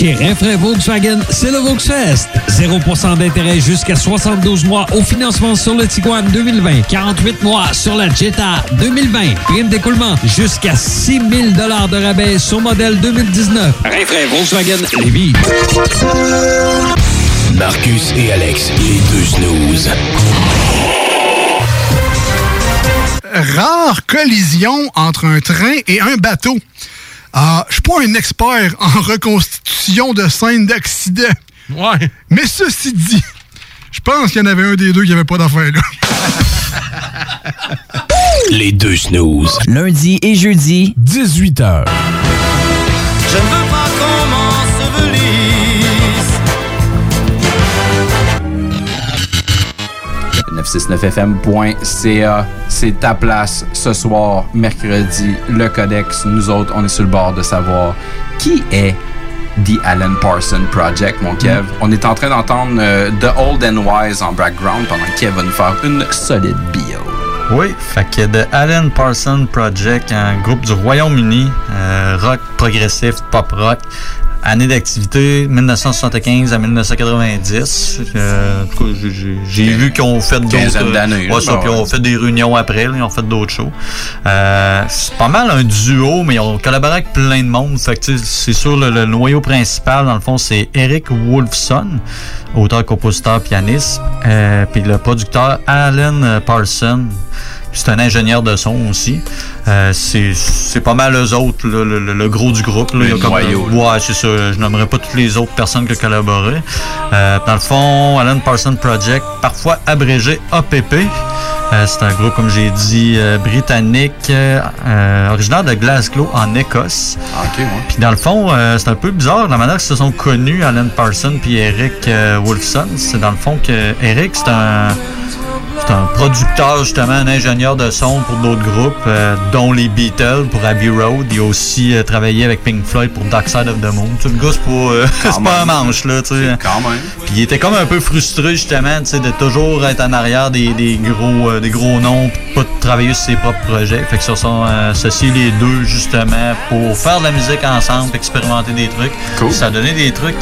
Chez Renfrais Volkswagen, c'est le Volksfest. 0% d'intérêt jusqu'à 72 mois au financement sur le Tiguan 2020. 48 mois sur la Jetta 2020. Prime d'écoulement jusqu'à 6 000 de rabais sur modèle 2019. Rinfraie Volkswagen Lévis. Marcus et Alex, les deux snooze. Rare collision entre un train et un bateau. Ah, je suis pas un expert en reconstitution de scènes d'accident. Ouais. Mais ceci dit, je pense qu'il y en avait un des deux qui avait pas d'affaire là. Les deux snooze. Lundi et jeudi, 18h. Je ne veux 969fm.ca. C'est ta place ce soir, mercredi, le Codex. Nous autres, on est sur le bord de savoir qui est The Alan Parson Project, mon Kev. On est en train d'entendre euh, The Old and Wise en background pendant que Kev va nous faire une solide bio. Oui, fait que The Alan Parson Project, un groupe du Royaume-Uni, euh, rock progressif, pop rock, année d'activité 1975 à 1990. Euh, en tout cas, j'ai- vu qu'ils ont fait d'autres. D'années, Ouais, ça, puis ils ouais. ont fait des réunions après, là, ils ont fait d'autres shows. Euh, c'est pas mal un duo, mais ils ont collaboré avec plein de monde. Fait que c'est sûr, le, le noyau principal, dans le fond, c'est Eric Wolfson, auteur, compositeur, pianiste. Euh, puis le producteur Alan Parson. C'est un ingénieur de son aussi. Euh, c'est pas mal eux autres, là, le, le- le gros du groupe. Là. Il y a Le comme- noyau, Ouais, c'est ça. Je nommerai pas toutes les autres personnes qui ont collaboré. Euh, dans le fond, Alan Parson Project, parfois abrégé APP. Euh, c'est un groupe, comme j'ai dit, britannique, originaire de Glasgow, en Écosse. Puis dans le fond, c'est un peu bizarre la manière qu'ils se sont connus, Alan Parson puis Eric Wolfson. C'est dans le fond que Eric, c'est un un producteur, justement, un ingénieur de son pour d'autres groupes, euh, dont les Beatles pour Abbey Road. Il a aussi euh, travaillé avec Pink Floyd pour Dark Side of the Moon. Tu le gars, c'est pas, euh, c'est pas un manche, là, tu sais. Quand même. Puis il était comme un peu frustré, justement, tu sais, de toujours être en arrière des, des gros, des gros noms, puis pas de travailler sur ses propres projets. Fait que se sont associés les deux, justement, pour faire de la musique ensemble, expérimenter des trucs. Cool. Ça a donné des trucs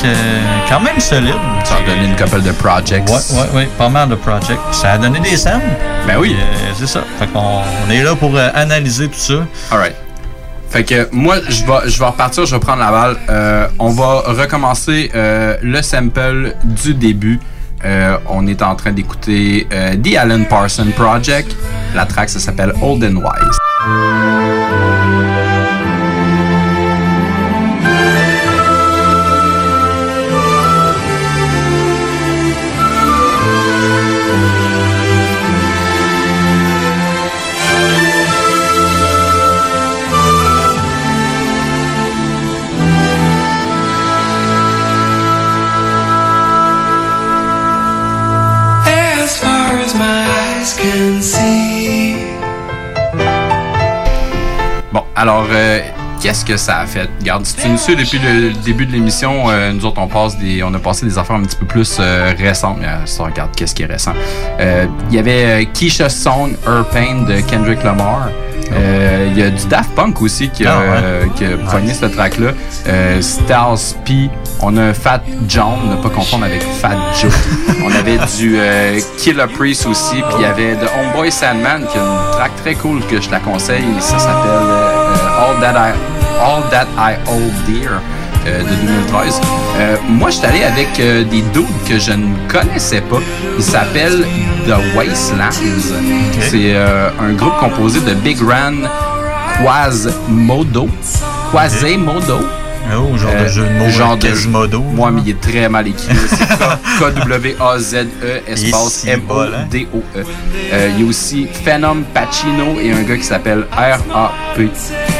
quand même solides. Ça a donné une couple de projects. Ouais, ouais, ouais, pas mal de projects. Ça a donné des Ben oui. Euh, c'est ça. Fait qu'on on est là pour euh, analyser tout ça. Alright. Fait que moi, je vais, je vais repartir, je vais prendre la balle. Euh, on va recommencer le sample du début. On est en train d'écouter The Alan Parson Project. La track, ça s'appelle Old and Wise. Alors, euh, qu'est-ce que ça a fait? Regarde, si tu nous suis depuis le début de l'émission, euh, nous autres, on, passe des, on a passé des affaires un petit peu plus euh, récentes. Mais ça, regarde, qu'est-ce qui est récent? Il y avait Keisha Song, Her Pain de Kendrick Lamar. Il y a du Daft Punk aussi qui a, Ah ouais. qui a pogné cette track-là. Styles P. On a Fat John, ne pas confondre avec Fat Joe. on avait du Killer Priest aussi. Puis il y avait de Homeboy Sandman qui a une track très cool que je la conseille. Ça s'appelle All, That I, All That I Hold Dear. euh, de 2013. Euh, moi, je suis allé avec euh, des dudes que je ne connaissais pas. Ils s'appellent The Wastelands. C'est un groupe composé de Big Ran Quasmodo. Quasimodo. Oh, genre de jeu de mots, Euh, Genre euh, de. Moi, mais il est très mal écrit. C'est K-W-A-Z-E espace hein? M-O-D-O-E. Euh, Il y a aussi Phenom Pacino et un gars qui s'appelle R.A.P.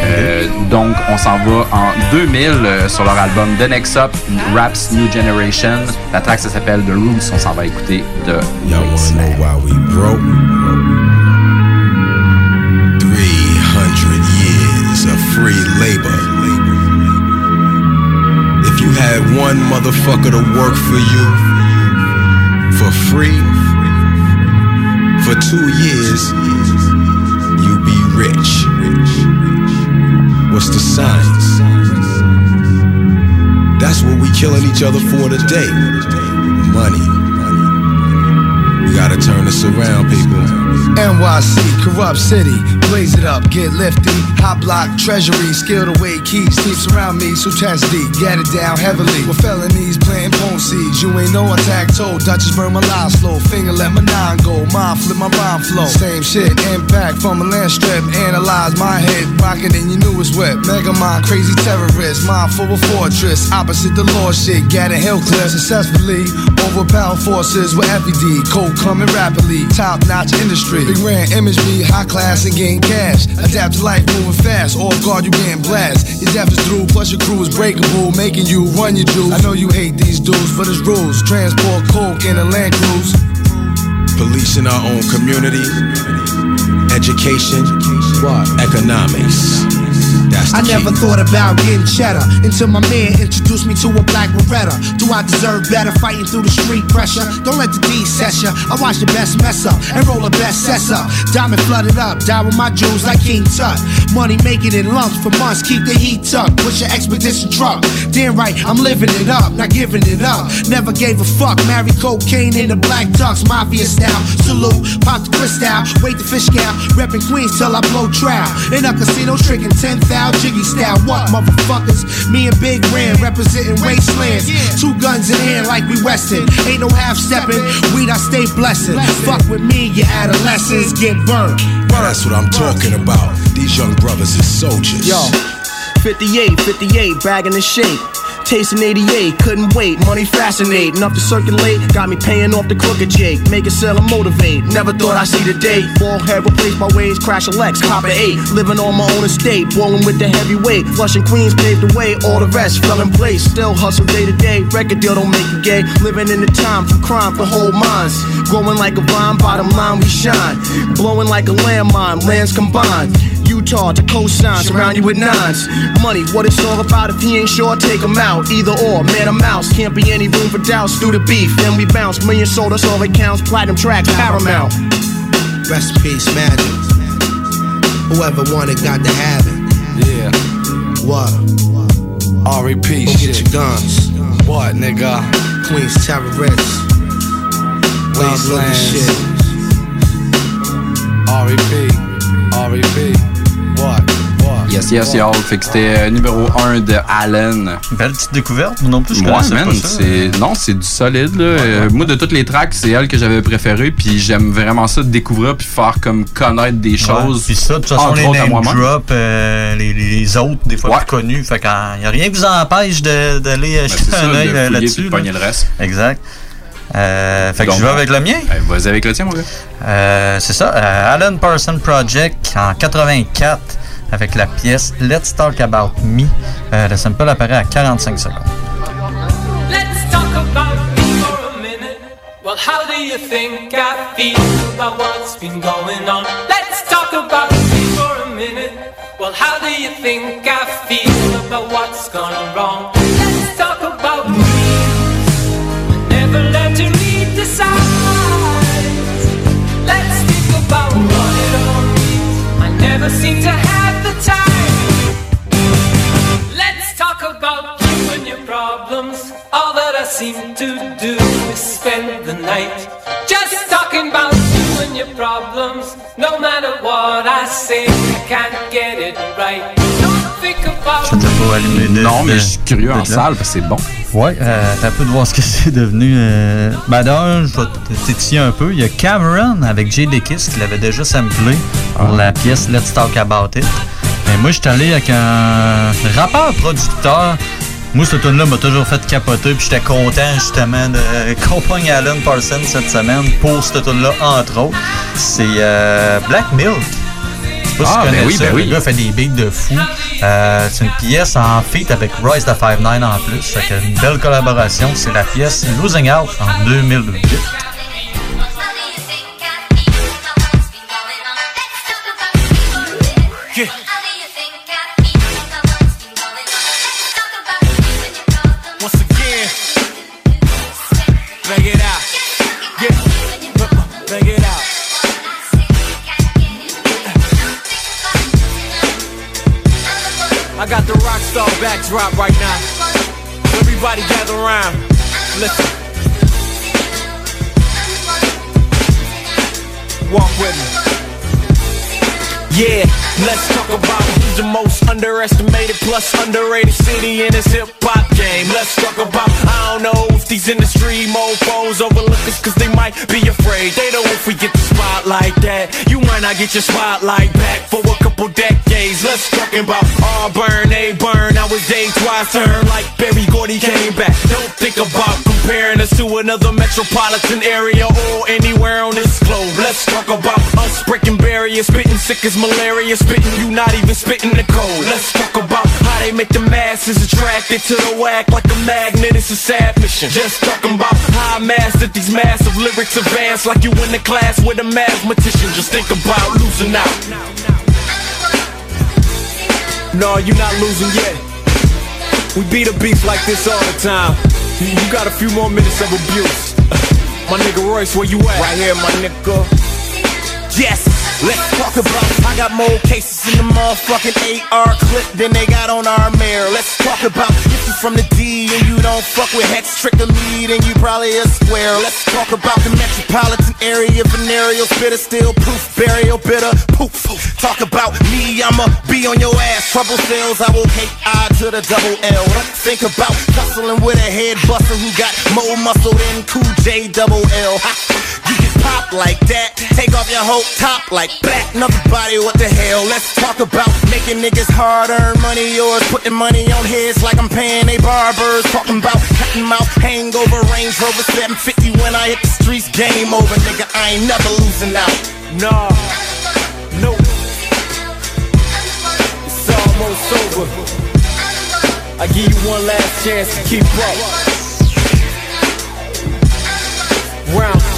Euh, donc, on s'en va en 2000 euh, sur leur album The Next Up, Raps New Generation. La track, ça s'appelle The Roots. On s'en va écouter de Y'all wanna know why we broke? 300 years of free labor. Had one motherfucker to work for you for free for two years, you be rich. What's the science? That's what we killing each other for today. money. We gotta turn this around, people. NYC, corrupt city, blaze it up, get lifty. Hot block, treasury, skilled away keys, sleeps around me, so test deep, get it down heavily. With felonies, playing pone seeds, you ain't no attack toe. Dutchess burn my line slow, finger let my nine go, mind flip my rhyme flow. Same shit, impact from a land strip, analyze my head, rockin' in your newest whip. Mega mind, crazy terrorist, mind full of fortress, opposite the law shit, a hill cliff successfully. Overpower forces with FED, cold coming rapidly, top notch industry. Big brand image be high class and gain cash. Adapt to life moving fast, off guard you getting blast. Your death is through, plus your crew is breakable, making you run your juice. I know you hate these dudes, but it's rules. Transport coke in a Land Cruise. Policing our own community, education, what? economics. I never thought about getting cheddar until my man introduced me to a black Beretta. Do I deserve better fighting through the street pressure? Don't let the D set ya. I watch the best mess up and roll the best sets up. Diamond flooded up, die with my jewels like King Tut. Money making in lumps for months, keep the heat tucked. Push your expedition truck. Damn right, I'm living it up, not giving it up. Never gave a fuck. Marry cocaine in the black ducks, mafia style. Salute, pop the crystal, wait the fish cow. Reppin' Queens till I blow trial. In a casino, tricking 10,000 jiggy style. What motherfuckers? Me and Big Ram representing wastelands. Two guns in hand like we Weston. Ain't no half stepping. Weed, I stay blessed. Fuck with me, your adolescents get burned. That's what I'm talking about. These young brothers is soldiers. Yo, 58, 58, bagging the shape. Tasting 88, couldn't wait. Money fascinate, enough to circulate. Got me paying off the crooked Jake. Make it sell and motivate. Never thought I'd see the day. Ball head replaced my ways. Crash a Lex, cop a 8. Living on my own estate. Balling with the heavyweight. Flushing Queens paved the way. All the rest fell in place. Still hustle day to day. Record deal don't make you gay. Living in the time for crime for whole minds. Growing like a vine, bottom line we shine. Blowing like a landmine, lands combined. Utah to cosign, surround you with nines. Money, what it's all about. If he ain't sure, take him out. Either or, man, a mouse. Can't be any room for doubts. Do the beef, then we bounce. Million sold, that's all that counts. Platinum tracks, paramount. Rest in peace, magic. Whoever wanted got to have it. Yeah. What? R.E.P. Go get your guns. What, nigga? Queens terrorists. Love looking shit. R.E.P. R.E.P. Yes, yes, y'all. Fait que c'était euh, numéro 1 de Allen. Belle petite découverte. Moi non plus, je Moi, connaissais man, pas ça. non, c'est du solide là. Euh, moi, de toutes les tracks, c'est elle que j'avais préférée, puis j'aime vraiment ça de découvrir puis faire comme connaître des choses. Ouais, Puis ça, de toute façon, entre les autres à name moi-même. drop, euh, les, les autres, des fois plus connus. Fait qu'il n'y a rien qui vous empêche de- d'aller Ben, jeter c'est ça, un de œil fouiller là-dessus. de là. pogner le reste. Exact. Euh, fait que Donc, je vais avec le mien. Ben, Vas-y avec le tien, mon gars. Euh, c'est ça, euh, Alan Parsons Project en 84 avec la pièce Let's Talk About Me. Euh, le sample apparaît à 45 secondes. Let's talk about me for a minute. Well, how do you think I feel about what's been going on? Let's talk about me for a minute. Well, how do you think I feel about what's gone wrong? Let's talk about me. Never learned to read the signs. Let's think about what it all means. I never seem to seem to do is spend the night just talking about you and your problems. No matter what I say, I can't get it right. Don't think about Je t'ai pas allumé de- Non, mais je suis curieux en salle parce que c'est bon. Ouais, euh, t'as un peu de voir ce que c'est devenu. Euh... Ben d'un, je vais te tétiller un peu. Il y a Cameron avec Jay Dickies qui l'avait déjà samplé pour la pièce Let's Talk About It. Mais moi, je suis allé avec un rappeur-producteur. Moi, ce tune là m'a toujours fait capoter, puis j'étais content justement de accompagner Alan Parsons cette semaine pour ce tune là entre autres. C'est euh, Black Milk. Je sais pas si Ah, tu ben oui, ça. ben oui. Le gars fait des beats de fou. Euh, c'est une pièce en feat avec Royce the 5'9 en plus. Fait que une belle collaboration. C'est la pièce Losing Out en 2008. all backdrop right now. Everybody gather around. Listen. Walk with me. Yeah, let's talk about the most underestimated plus underrated city in this hip hop game. Let's talk about, I don't know if these industry mofos overlook us cause they might be afraid. They know if we get the spotlight that you might not get your spotlight back for a couple decades. Let's talk about Auburn, A burn. I was day twice turn like Barry Gordy came back. Don't think about comparing us to another metropolitan area or anywhere on this globe. Let's talk about us breaking barriers, spitting sick as malaria, spitting you not even spitting the code. Let's talk about how they make the masses attracted to the whack like a magnet. It's a sad mission. Just talking about how I mastered these massive lyrics advance like you in the class with a mathematician. Just think about losing out. No, you're not losing yet. We beat a beef like this all the time. You, you got a few more minutes of abuse. My nigga Royce, where you at? Right here, my nigga. Yes, let's talk about. I got more cases in the motherfucking AR clip than they got on our mayor. Let's talk about if you from the D and you don't fuck with Hex Trick or me, then you probably a square. Let's talk about the metropolitan area, venereal spitter, still proof, burial bitter, poof. Talk about me, I'ma be on your ass. Trouble sales, I will hate I to the double L. Don't think about tussling with a head buster who got more muscle than Cool J double L. Ha, You get pop like that, take off your whole top like black. Another body, what the hell? Let's talk about making niggas hard earn money, yours putting money on heads like I'm paying they barbers. Talking about cutting mouth, hangover, Range Rover 750 when I hit the streets. Game over, nigga. I ain't never losing out. Nah, no. It's almost over. I give you one last chance to keep up.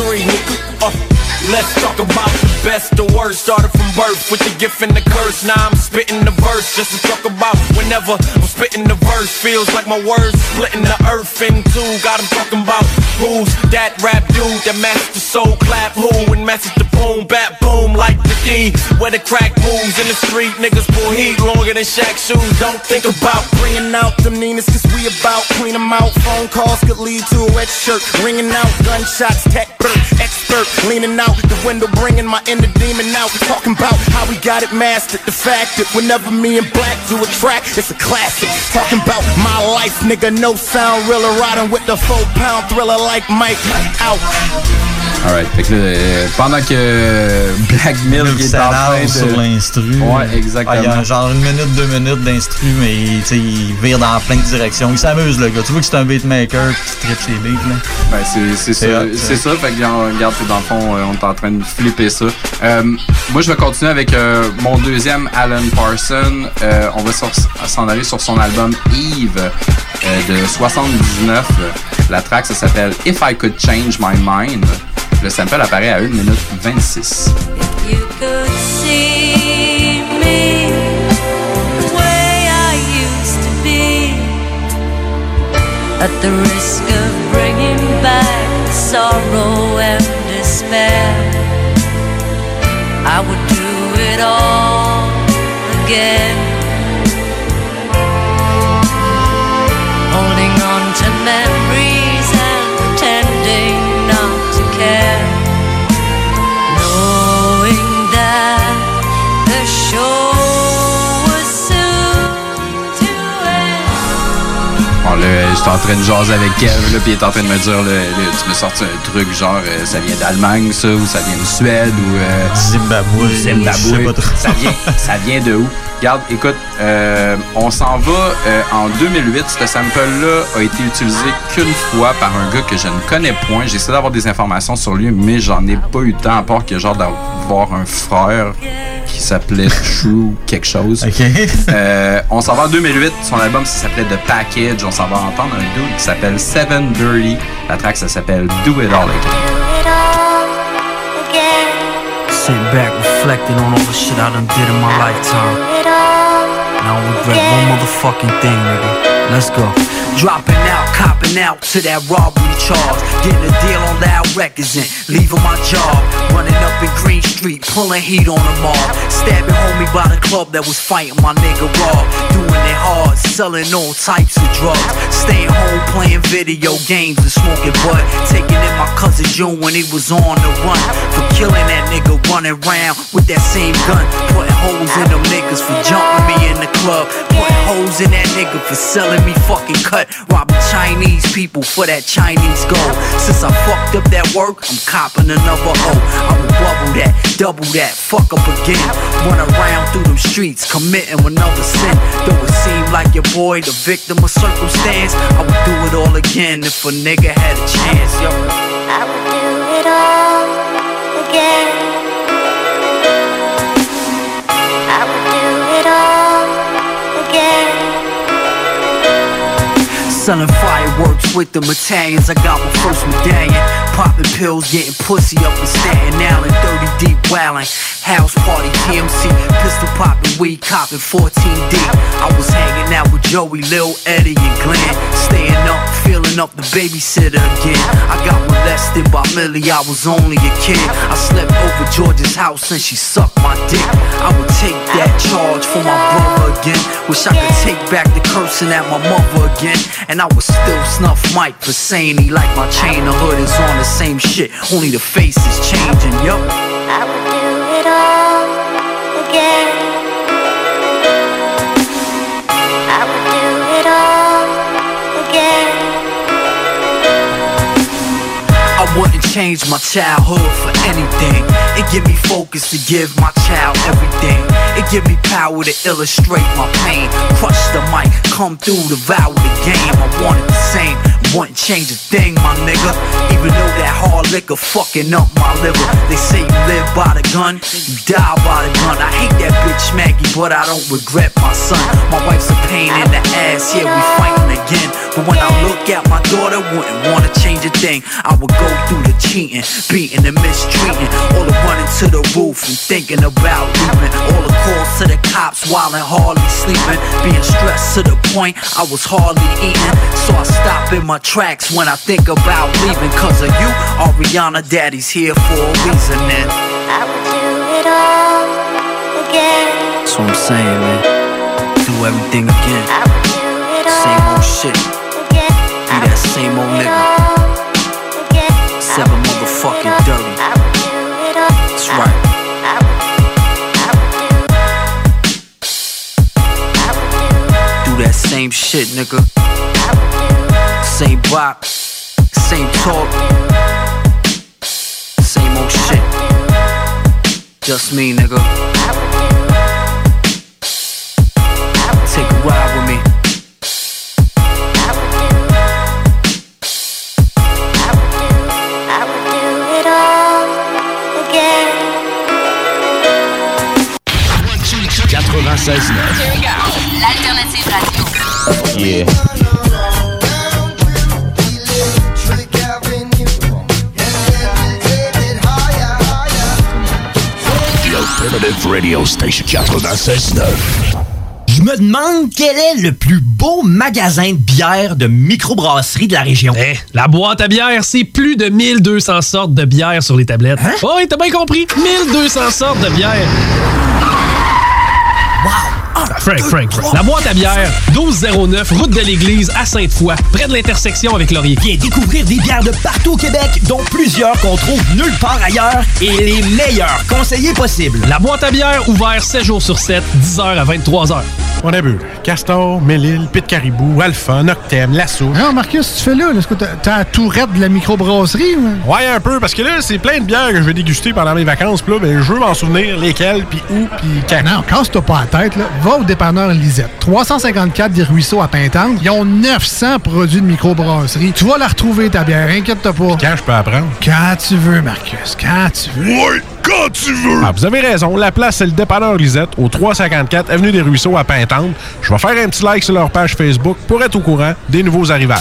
Three, nigga. Uh, let's talk about the best, the worst. Started from birth with the gift and the curse. Now I'm spitting the verse just to talk about whenever I'm spitting the verse. Feels like my words splitting the earth in two. Got Got 'em talking about who's that rap dude that the soul clap. Who and matches the boom, bat boom like the D. Where the crack moves in the street, niggas pull heat longer than Shaq shoes. Don't think about bringing out them Ninas, cause we about clean 'em out. Phone calls could lead to a wet shirt. Ringing out gunshots, tech bird, expert. Leaning out the window, bringing my inner demon out. Talking about how we got it mastered. The fact that whenever me and Black do a track, it's a classic. Talking about my life, nigga, no sound, realer. Riding with the four pound thriller like Mike out. Alright, fait que là, euh, pendant que Black Milk est en train de... sur l'instru. Ouais, exactement. Ah, il y a genre une minute, deux minutes d'instru, mais tu sais, il vire dans plein de directions. Il s'amuse, le gars. Tu vois que c'est un beatmaker qui tripe ses beats, là. Ben, c'est ça, c'est ça. Fait que, euh, regarde, c'est dans le fond, euh, on est en train de flipper ça. Euh, moi, je vais continuer avec euh, mon deuxième Alan Parson. Euh, on va s'en aller sur son album Eve euh, de 79. La track, ça s'appelle If I Could Change My Mind. Le sample apparaît à 1 minute 26. You could see me the way I used to be. At the risk of bringing back sorrow and despair, I would do it all again. Là, j'étais en train de jaser avec Kev, là, puis il est en train de me dire, là, là, tu me sorti un truc genre, euh, ça vient d'Allemagne, ça, ou ça vient de Suède, ou... euh, Zimbabwe. je sais Zimbabwe. pas trop. Ça vient, ça vient de où? Regarde, écoute, euh, on s'en va euh, en 2008. Ce sample-là a été utilisé qu'une fois par un gars que je ne connais point. J'ai essayé d'avoir des informations sur lui, mais j'en ai pas eu le temps, à part que genre d'avoir un frère qui s'appelait True quelque chose. Euh, on s'en va en 2008. Son album, ça s'appelait The Package. On s'en va entendre un dude qui s'appelle Seven Dirty. La track, ça s'appelle Do It All Again. Sitting back reflecting on all the shit I done did in my lifetime. Now I regret one motherfucking thing, nigga. Let's go. Dropping out, copping out to that robbery charge. Getting a deal on loud records and leaving my job. Running up in Green Street, pulling heat on them all. Stabbing homie by the club that was fighting my nigga Rob. It hard, selling all types of drugs. Staying home playing video games and smoking bud. Taking in my cousin June when he was on the run. For killing that nigga running around with that same gun. Putting holes in them niggas for jumping me in the club. Putting holes in that nigga for selling me fucking cut. Robbing Chinese people for that Chinese gold. Since I fucked up that work, I'm copping another hoe. I will bubble that, double that, fuck up again. Run around through them streets, committing another sin. Seemed like your boy, the victim of circumstance, I would do it all again if a nigga had a chance, yo. I would do it all again. I would do it all again. Selling fireworks with the Italians. I got my first medallion. Popping pills, getting pussy up in Staten Island. 30 deep wildin'. House party, TMC. Pistol popping, weed copping, 14 deep. I was hanging out with Joey, Lil Eddie, and Glenn. Staying up, filling up the babysitter again. I got molested by Millie, I was only a kid. I slept over George's house and she sucked my dick. I would take that charge for my brother again. Wish I could take back the cursing at my mother again. And I would still snuff Mike for saying he like my chain. The hood is on the same shit, only the face is changing, yo. I would do it all again. I would do it all again. I wouldn't change my childhood for anything. It give me focus to give my child everything. It give me power to illustrate my pain. Crush the mic, come through, devour the game. I wanted the same, wouldn't change a thing, my nigga. Even though that hard liquor fucking up my liver. They say you live by the gun, you die by the gun. I hate that bitch Maggie, but I don't regret my son. My wife's a pain in the ass, yeah, we fighting again. But when I look at my daughter, wouldn't wanna change a thing. I would go through the cheating, beating and mistreating. All the running to the roof and thinking about leaving. All the calls to the cops while I'm hardly sleeping. Being stressed to the point I was hardly eating. So I stop in my tracks when I think about leaving. Cause of you, Ariana Daddy's here for a reason. And I would do it all again. that's what I'm saying, man. Do everything again. Same old shit. Be that same old nigga. Seven motherfucking dirty. That's right. Do that same shit, nigga. Same bop. Same talk. Same old shit. Just me, nigga. Take a ride with me. I would do it all again. 96 L'alternative radio. Yeah. Alternative Radio Station 96.9. Je me demande quel est le plus beau magasin de bière de microbrasserie de la région. Eh, la boîte à bière, c'est plus de 1200 sortes de bière sur les tablettes. Hein? Oh, oui, t'as bien compris. 1200 sortes de bière. Frank, Frank, Frank. La boîte à bière, 1209, route de l'église à Sainte-Foy, près de l'intersection avec Laurier. Viens découvrir des bières de partout au Québec, dont plusieurs qu'on trouve nulle part ailleurs et les meilleurs conseillers possibles. La boîte à bière, ouvert 7 jours sur 7, 10h à 23h. On a bu Castor, Mélile, Pit Caribou, Alpha, Noctem, Lasso. Non, Marcus, tu fais là? Est-ce que t'as la tourette de la microbrasserie? ou? Ouais, un peu, parce que là, c'est plein de bières que je vais déguster pendant mes vacances. Puis là, ben, je veux m'en souvenir lesquelles, puis où, puis quand. Non, casse-toi pas la tête, là. Va au dépanneur Lisette. 354 des Ruisseaux à Pintante. Ils ont 900 produits de microbrasserie. Tu vas la retrouver, ta bière, inquiète-toi pas. Quand je peux apprendre? Quand tu veux, Marcus, quand tu veux. Ouais, quand tu veux! Ah, vous avez raison, la place, c'est le dépanneur Lisette, au 354 Avenue des Ruisseaux à Pintante. Je vais faire un petit like sur leur page Facebook pour être au courant des nouveaux arrivages.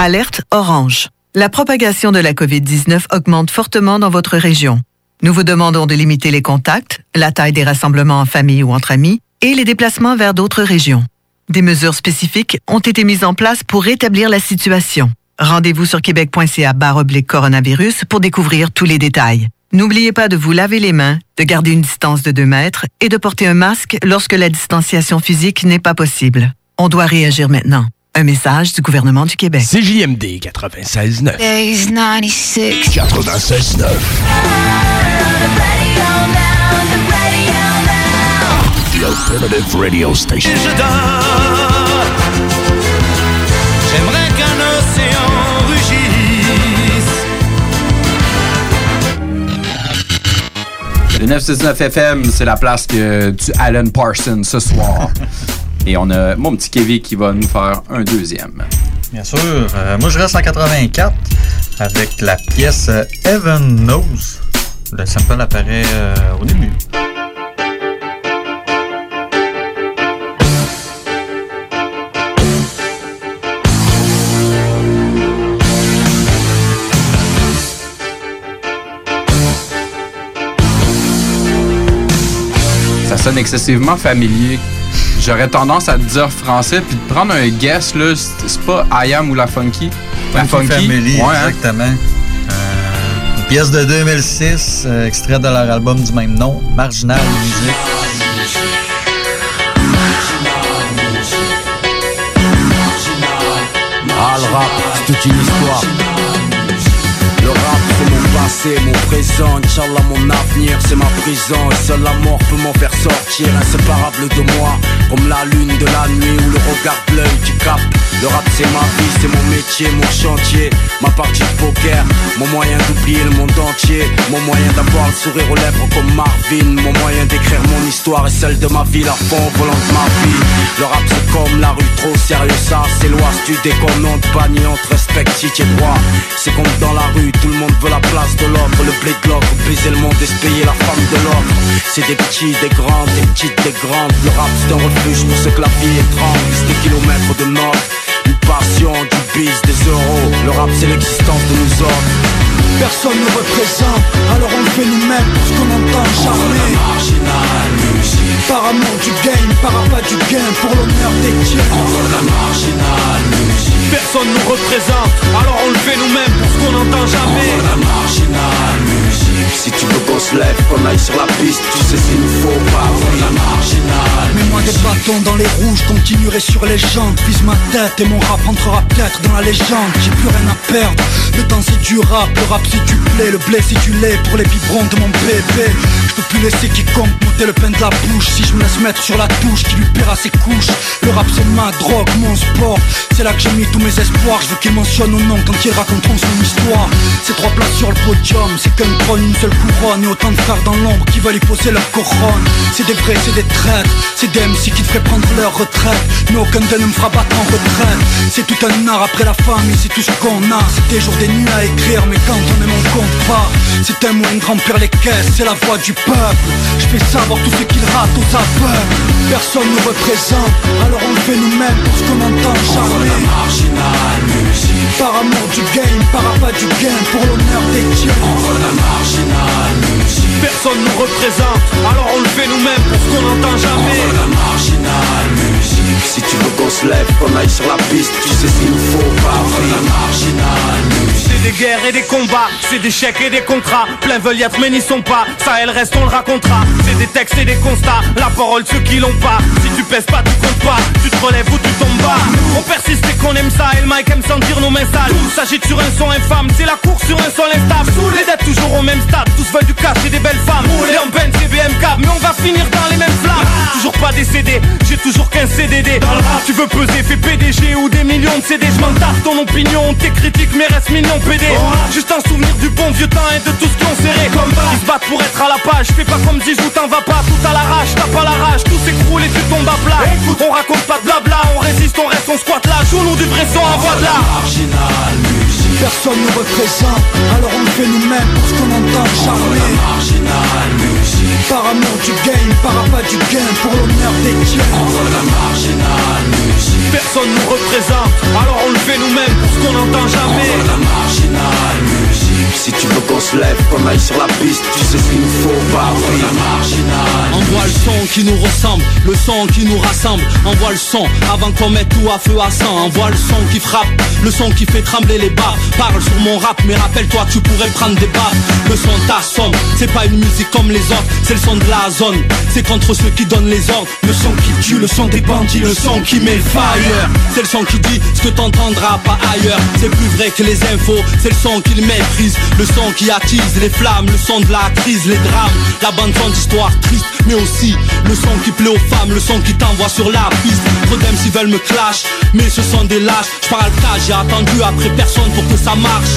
Alerte orange. La propagation de la COVID-19 augmente fortement dans votre région. Nous vous demandons de limiter les contacts, la taille des rassemblements en famille ou entre amis et les déplacements vers d'autres régions. Des mesures spécifiques ont été mises en place pour rétablir la situation. Rendez-vous sur québec.ca coronavirus pour découvrir tous les détails. N'oubliez pas de vous laver les mains, de garder une distance de 2 mètres et de porter un masque lorsque la distanciation physique n'est pas possible. On doit réagir maintenant. Un message du gouvernement du Québec. CJMD 96.9. Days 96. 96.9. The Alternative Radio Station. Je dors. J'aimerais qu'un océan rugisse. Le 969 FM, c'est la place que, du Alan Parsons ce soir. Et on a mon petit Kevin qui va nous faire un deuxième. Bien sûr. Euh, moi, je reste en 84 avec la pièce euh, Heaven Knows. Le sample apparaît euh, au début. Ça sonne excessivement familier. J'aurais tendance à te dire français, puis de prendre un guess, là, c'est pas I Am ou la Funky. La Funky Family, ouais, hein? exactement. Euh, une pièce de 2006, euh, extrait de leur album du même nom, Marginal Music. Ah, le rap, c'est toute une histoire. Passé, mon présent. Inch'Allah, mon avenir, c'est ma prison. Et seule la mort peut m'en faire sortir, inséparable de moi. Comme la lune de la nuit ou le regard l'œil qui capte. Le rap, c'est ma vie, c'est mon métier, mon chantier. Ma partie de poker, mon moyen d'oublier le monde entier. Mon moyen d'avoir le sourire aux lèvres comme Marvin. Mon moyen d'écrire mon histoire et celle de ma ville à fond volant de ma vie. Le rap, c'est comme la rue, trop sérieux, ça s'éloigne. Tu déconnes, on te banni, on te respecte si tu es droit. C'est comme dans la rue, tout le monde veut la place de l'autre. Le blé de l'autre, baiser le monde et la femme de l'autre. C'est des petits, des grands, des petites, des grandes. Le rap, c'est un refuge pour ceux que la vie est. C'est des kilomètres de nord. Une passion, du bis, des euros. Le rap, c'est l'existence de nous autres. Personne ne représente, alors on le fait nous-mêmes pour ce qu'on entend jamais. Par amour du game, par appât du gain, pour l'honneur des tiens. Encore la marginal music. Personne nous représente, alors on le fait nous-mêmes pour ce qu'on n'entend jamais. Encore la marginal music. Si tu veux qu'on se lève, qu'on aille sur la piste, tu sais s'il nous faut pas. La marginal Mets-moi des bâtons dans les rouges, continuerai sur les jantes Vise ma tête et mon rap entrera peut-être dans la légende. J'ai plus rien à perdre, le temps c'est du rap. Le rap c'est du blé, le blé c'est du lait Pour les biberons de mon bébé. Je peux plus laisser quiconque monter le pain de la bouche. Si je me laisse mettre sur la touche, qui lui paiera ses couches. Le rap c'est ma drogue, mon sport. C'est là que j'ai mis tous mes espoirs. Je veux qu'il mentionne au nom quand ils raconteront son histoire. C'est trois places sur le podium, c'est qu'un trône, une seule couronne Et autant de frères dans l'ombre qui veulent y poser leur couronne. C'est des vrais, c'est des traîtres C'est des MC qui te feraient prendre leur retraite. Mais aucun d'eux ne me fera battre en retraite. C'est tout un art après la famille, c'est tout ce qu'on a. C'est des jours, des nuits à écrire Mais quand on est mon compte C'est un moyen de remplir les caisses C'est la voix du peuple. Je fais savoir tout ce qu'ils ratent aux aveugles. Personne ne représente Alors on le fait nous-mêmes pour ce qu'on entend jamais Marginal music. Par amour du game, par appât du gain Pour l'honneur des tiens Encore la marginal music. Personne nous représente, alors on le fait nous-mêmes pour ce qu'on n'entend jamais. La marginal music. Si tu veux qu'on se lève, qu'on aille sur la piste, tu sais s'il nous faut pas. Encore la marginal music. C'est des guerres et des combats, c'est des chèques et des contrats. Plein veulent y être mais n'y sont pas. Ça et le reste on le racontera. C'est des textes et des constats. La parole ceux qui l'ont pas. Si tu pèses pas, tu comptes pas. Tu te relèves ou tu tombes bas. On persiste et qu'on aime ça. Et le mic aime sentir nos mains sales. Tout s'agit sur un son infâme. C'est la course sur un sol instable. Les dettes toujours au même stade. Tous veulent du cash et des belles femmes. Les en Benz et BMK. Mais on va finir dans les mêmes flammes. Toujours pas décédé. J'ai toujours qu'un CDD. Tu veux peser, fais PDG ou des millions de CD. Je m'en ton opinion. Tes critiques, mais reste mignon PD. Juste un souvenir du bon vieux temps et de tout ce qui ont serré. Ils se battent pour être à la page. Fais pas comme Zizou, t'en vas pas. Tout à l'arrache, t'as pas la rage. Tout s'écroule et tu tombes à plat. On raconte pas de blabla. On résiste, on reste, on squatte là. Joue-nous du vrai son à voix de là. Marginal music. Personne nous représente, alors on le fait nous-mêmes pour ce qu'on entend musique Par amour du game, par appât du gain, pour l'honneur des tiens. Envoie la marginal musique. Personne nous représente, alors on le fait nous-mêmes pour ce qu'on entend jamais. la marginal musique Si tu veux qu'on se lève, qu'on aille sur la piste Tu sais ce qu'il nous faut, Envoie la marginal Envoie le son qui nous ressemble, le son qui nous rassemble Envoie le son avant qu'on mette tout à feu à sang Envoie le son qui frappe, le son qui fait trembler les barres Parle sur mon rap, mais rappelle-toi tu pourrais prendre des barres Le son t'assomme, c'est pas une musique comme les autres C'est le son de la zone, c'est contre ceux qui donnent les ordres Le son qui tue, le son des bandits, le son qui met fire C'est le son qui dit ce que t'entendras pas ailleurs C'est plus vrai que les infos, c'est le son qui le maîtrise Le son qui attise les flammes, le son de la crise, les drames. La bande son d'histoire triste, mais aussi le son qui plaît aux femmes, le son qui t'envoie sur la piste. Trop d'hommes s'ils veulent me clash, mais ce sont des lâches. Je parle cas, j'ai attendu après personne pour que ça marche.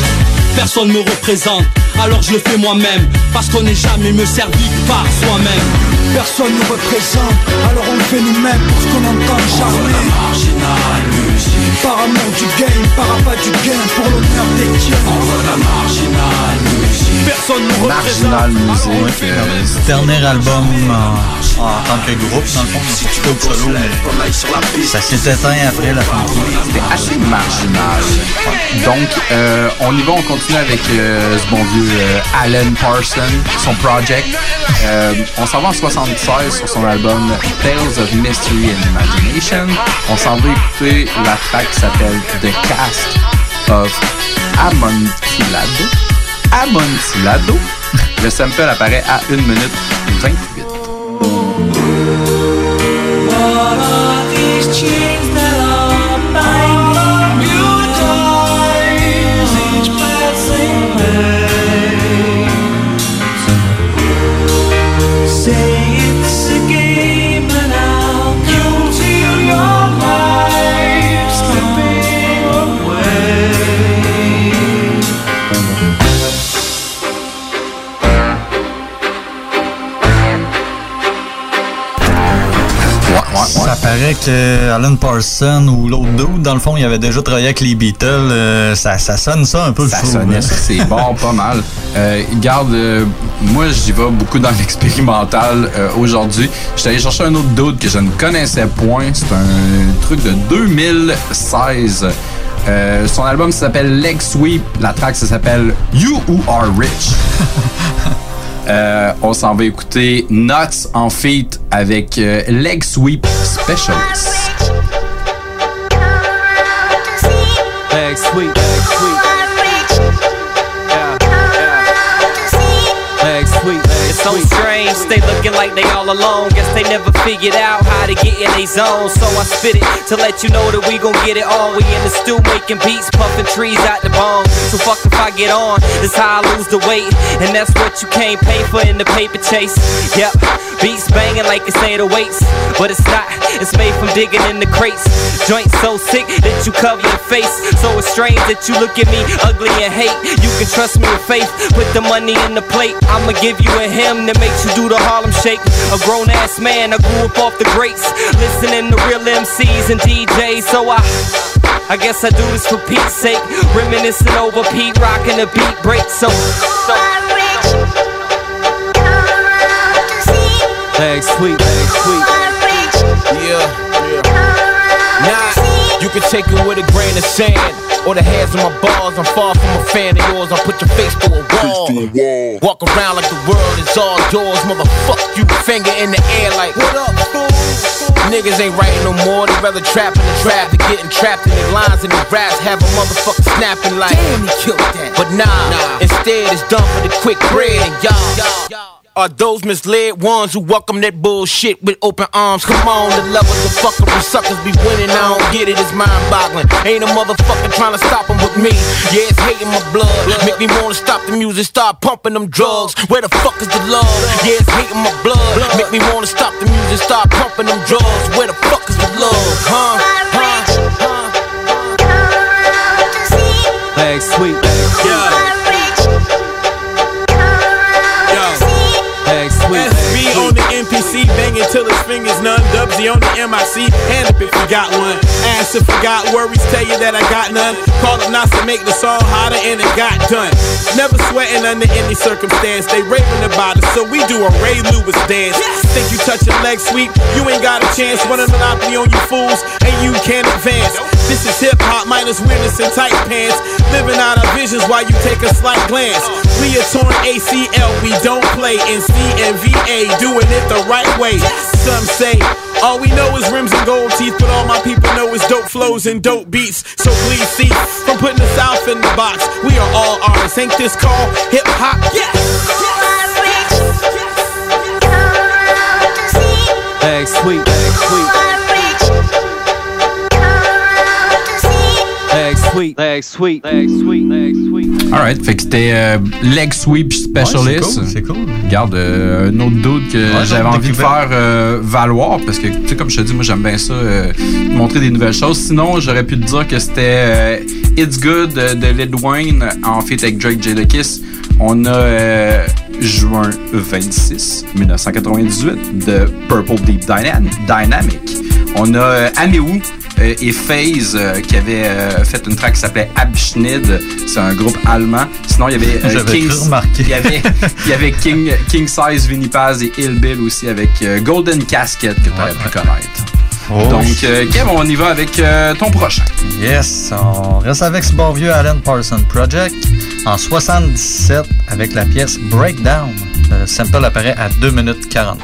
Personne me représente, alors je le fais moi-même. Parce qu'on n'est jamais me servi par soi-même. Personne nous représente, alors on le fait nous-mêmes pour ce qu'on entend jamais Par amour du game, par appât du gain, pour l'honneur des tiens. Envoie la marginal musique Personne Marginal Music. euh, Ce dernier album en, en tant que groupe, dans le fond, si tu peux solo, mais ça s'est éteint après la fin C'était assez marginal. Donc, euh, on y va, on continue avec euh, ce bon vieux euh, Alan Parson, son project. Euh, on s'en va en 76 sur son album Tales of Mystery and Imagination. On s'en va écouter la track qui s'appelle The Cast of Amontillado. Amontillado. Le sample apparaît à 1 minute 28. Paraît que Alan Parson ou l'autre dude, dans le fond, il avait déjà travaillé avec les Beatles. euh, ça, ça sonne ça un peu, Ça je trouve, sonnait, hein. ça, c'est bon, pas mal. Euh, garde, euh, moi j'y vais beaucoup dans l'expérimental euh, aujourd'hui. J'étais allé chercher un autre dude que je ne connaissais point. C'est un truc de 2016. Euh, son album s'appelle Leg Sweep. La track ça s'appelle You Who Are Rich. Euh, on s'en va écouter Nuts en feat avec euh, Leg Sweep Specialist. Leg leg sweep. Sweep. they looking like they all alone. Guess they never figured out how to get in their zone. So I spit it to let you know that we gon' get it on. We in the stew making beats, puffing trees out the bone. So fuck if I get on, this how I lose the weight. And that's what you can't pay for in the paper chase. Yep, beats banging like it's 808s. But it's not, it's made from digging in the crates. Joints so sick that you cover your face. So it's strange that you look at me ugly and hate. You can trust me with faith, put the money in the plate. I'ma give you a hymn that makes you do the Harlem shake. A grown ass man, I grew up off the greats. Listening to real MCs and DJs, so I. I guess I do this for Pete's sake. Reminiscing over Pete, rocking the beat break. So, so Leg sweep, leg sweep. Yeah, yeah. Nah, you can take it with a grain of sand. Or the hands on my balls, I'm far from a fan of yours. I'll put your face to a wall. Walk around like the world is all yours. Motherfuck you, finger in the air like, what up, fool? Niggas ain't writing no more, they rather trap in the trap than getting trapped in their lines and their raps. Have a motherfucker snapping like, damn, he killed that. But nah, nah. instead it's done for the quick bread and y'all. y'all. Are those misled ones who welcome that bullshit with open arms? Come on, the levels of fuckery suckers be winning. I don't get it, it's mind boggling. Ain't a motherfucker trying to stop them with me. Yeah, it's hating my blood. Make me wanna stop the music, start pumping them drugs. Where the fuck is the love? Yeah, it's hating my blood. Make me wanna stop the music, start pumping them drugs. Where the fuck is the love? Huh? Huh? Leg sweep, leg sweep. Leg sweep, leg SB on the NPC banging till his fingers numb. Dubsy on the MIC, hand up if you got one. Ask if you got worries, tell you that I got none. Call up Nas to make the song hotter and it got done. Never sweating under any circumstance. They raving about it, so we do a Ray Lewis dance. Think you touch a leg sweep? You ain't got a chance. Run a monopoly on you fools, and you can't advance. This is hip hop minus weirdness and tight pants. Living out our visions while you take a slight glance. We are torn ACL, we don't play in CNVA, doing it the right way. Some say all we know is rims and gold teeth, but all my people know is dope flows and dope beats. So please see from putting the South in the box. We are all artists. Ain't this called hip hop? Bag sweet, bag sweet. Bag sweet. Alright, fait que c'était euh, Leg Sweep Specialist. Ouais, c'est cool, c'est cool. Regarde, euh, un autre doute que Ouais, j'avais envie de faire euh, valoir parce que, tu sais, comme je te dis, moi j'aime bien ça, euh, montrer des nouvelles choses. Sinon, j'aurais pu te dire que c'était euh, It's Good de, Lil Wayne en fait avec Drake Jadakiss. On a euh, juin 26 1998 de Purple Deep Dyna- Dynamic. On a euh, euh, et FaZe euh, qui avaient euh, fait une track qui s'appelait Abschnid. C'est un groupe allemand. Sinon, il y avait euh, remarquer. il y avait, il y avait King, King Size, Vinny Paz et Ill Bill aussi avec euh, Golden Casket que tu aurais pu connaître. Oh. Donc, euh, Kev, on y va avec euh, ton prochain. Yes, on reste avec ce bon vieux Alan Parsons Project en 77 avec la pièce Breakdown. Le sample apparaît à 2 minutes 40.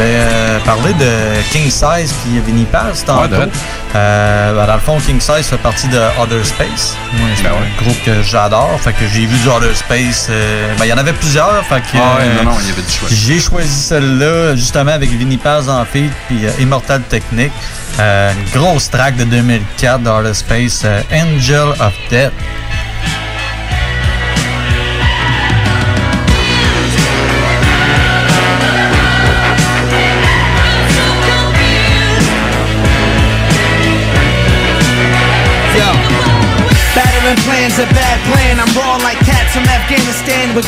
Euh, parlé de King Size puis Vinny Paz tantôt. Ouais, de- Euh, ben, dans le fond, King Size fait partie de Other Space. Moi, c'est Ben un groupe que j'adore. Fait que j'ai vu du Other Space. euh, ben, il y en avait plusieurs. Fait que, Ah ouais, euh, non, non, il y avait du choix. J'ai choisi celle-là justement avec Vinny Paz en feat puis Immortal Technique. Une grosse track de 2004 d'Other Space, Angel of Death.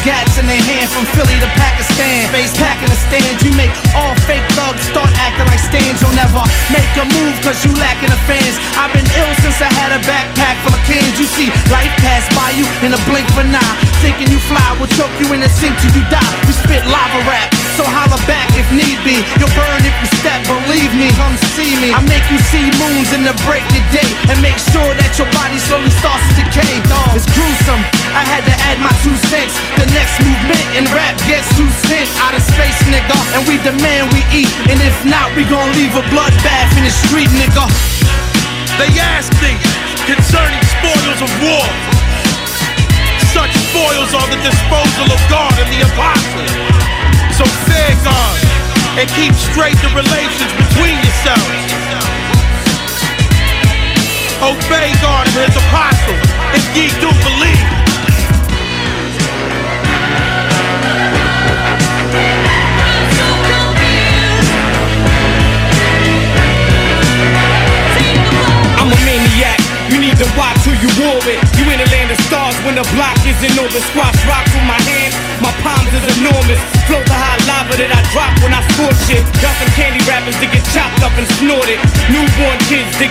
Gats in their hand from Philly to Pakistan. Face packing the stands, you make all fake thugs start acting like stands. You'll never make a move cause you lacking the fans. I've been ill since I had a backpack full of cans. You see, life pass by you in a blink of an eye. Thinking you fly will choke you in the sink till you die. We spit lava rap, so holla back if need be. You'll burn if you step, believe me. Come see me. I make you see moons in the break of day and make sure that your body slowly starts to decay. It's gruesome. I had to add my two cents. The next movement in rap gets two cents out of space, nigga. And we demand we eat. And if not, we gon' leave a bloodbath in the street, nigga. They ask me concerning spoils of war. Such spoils are the disposal of God and the apostles. So fear God and keep straight the relations between yourselves. Obey God and his apostles if ye do believe. I'm a maniac. You need to watch who you war with. You in the land of stars when the block isn't over. Squash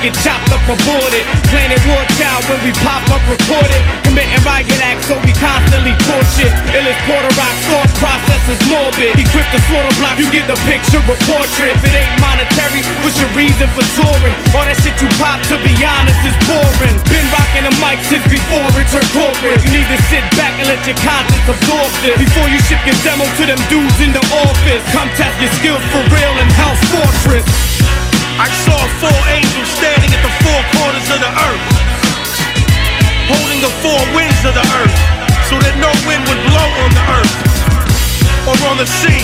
get chopped up aborted. Planet war child when we pop up recorded. Committing riot acts so we constantly torture. Illest quarter rock thought process is morbid. Equipped to slaughter block, you get the picture of portrait. If it ain't monetary, what's your reason for touring? All that shit you pop, to be honest, is boring. Been rocking the mic since before it turned corporate. You need to sit back and let your conscience absorb this. Before you ship your demo to them dudes in the office. Come test your skills for real in Hell's Fortress. I saw four angels standing at the four corners of the earth, holding the four winds of the earth, so that no wind would blow on the earth, or on the sea,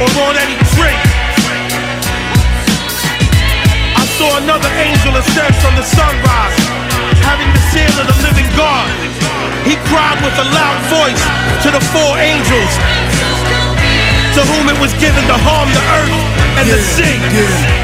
or on any tree. I saw another angel ascend from the sunrise, having the seal of the living God. He cried with a loud voice to the four angels, to whom it was given to harm the earth and the sea.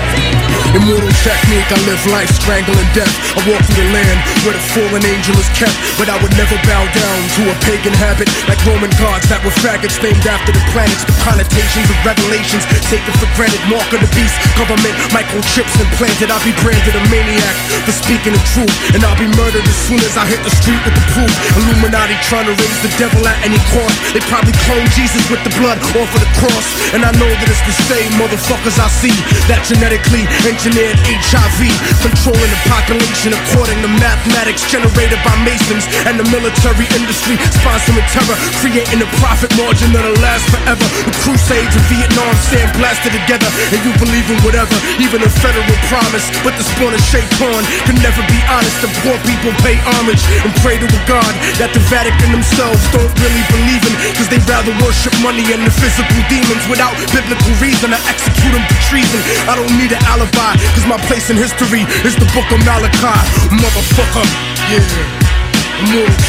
Immortal technique, I live life strangling death. I walk through the land where the fallen angel is kept, but I would never bow down to a pagan habit like Roman gods that were faggots named after the planets. The connotations of revelations taken for granted. Mark of the beast, government microchips implanted. I'll be branded a maniac for speaking the truth, and I'll be murdered as soon as I hit the street with the proof. Illuminati trying to raise the devil at any cost. They probably clone Jesus with the blood off of the cross, and I know that it's the same motherfuckers I see that genetically engineered HIV, controlling the population according to mathematics generated by Masons and the military industry, sponsoring terror, creating a profit margin that'll last forever. The crusades of Vietnam stand blasted together, and you believe in whatever, even a federal promise. But the spawn of Shaitan can never be honest. The poor people pay homage and pray to a God that the Vatican themselves don't really believe in, cause they rather worship money and the physical demons without biblical reason. I execute them for treason. I don't need an alibi, cause my place in history is the book of Malachi. Motherfucker, yeah.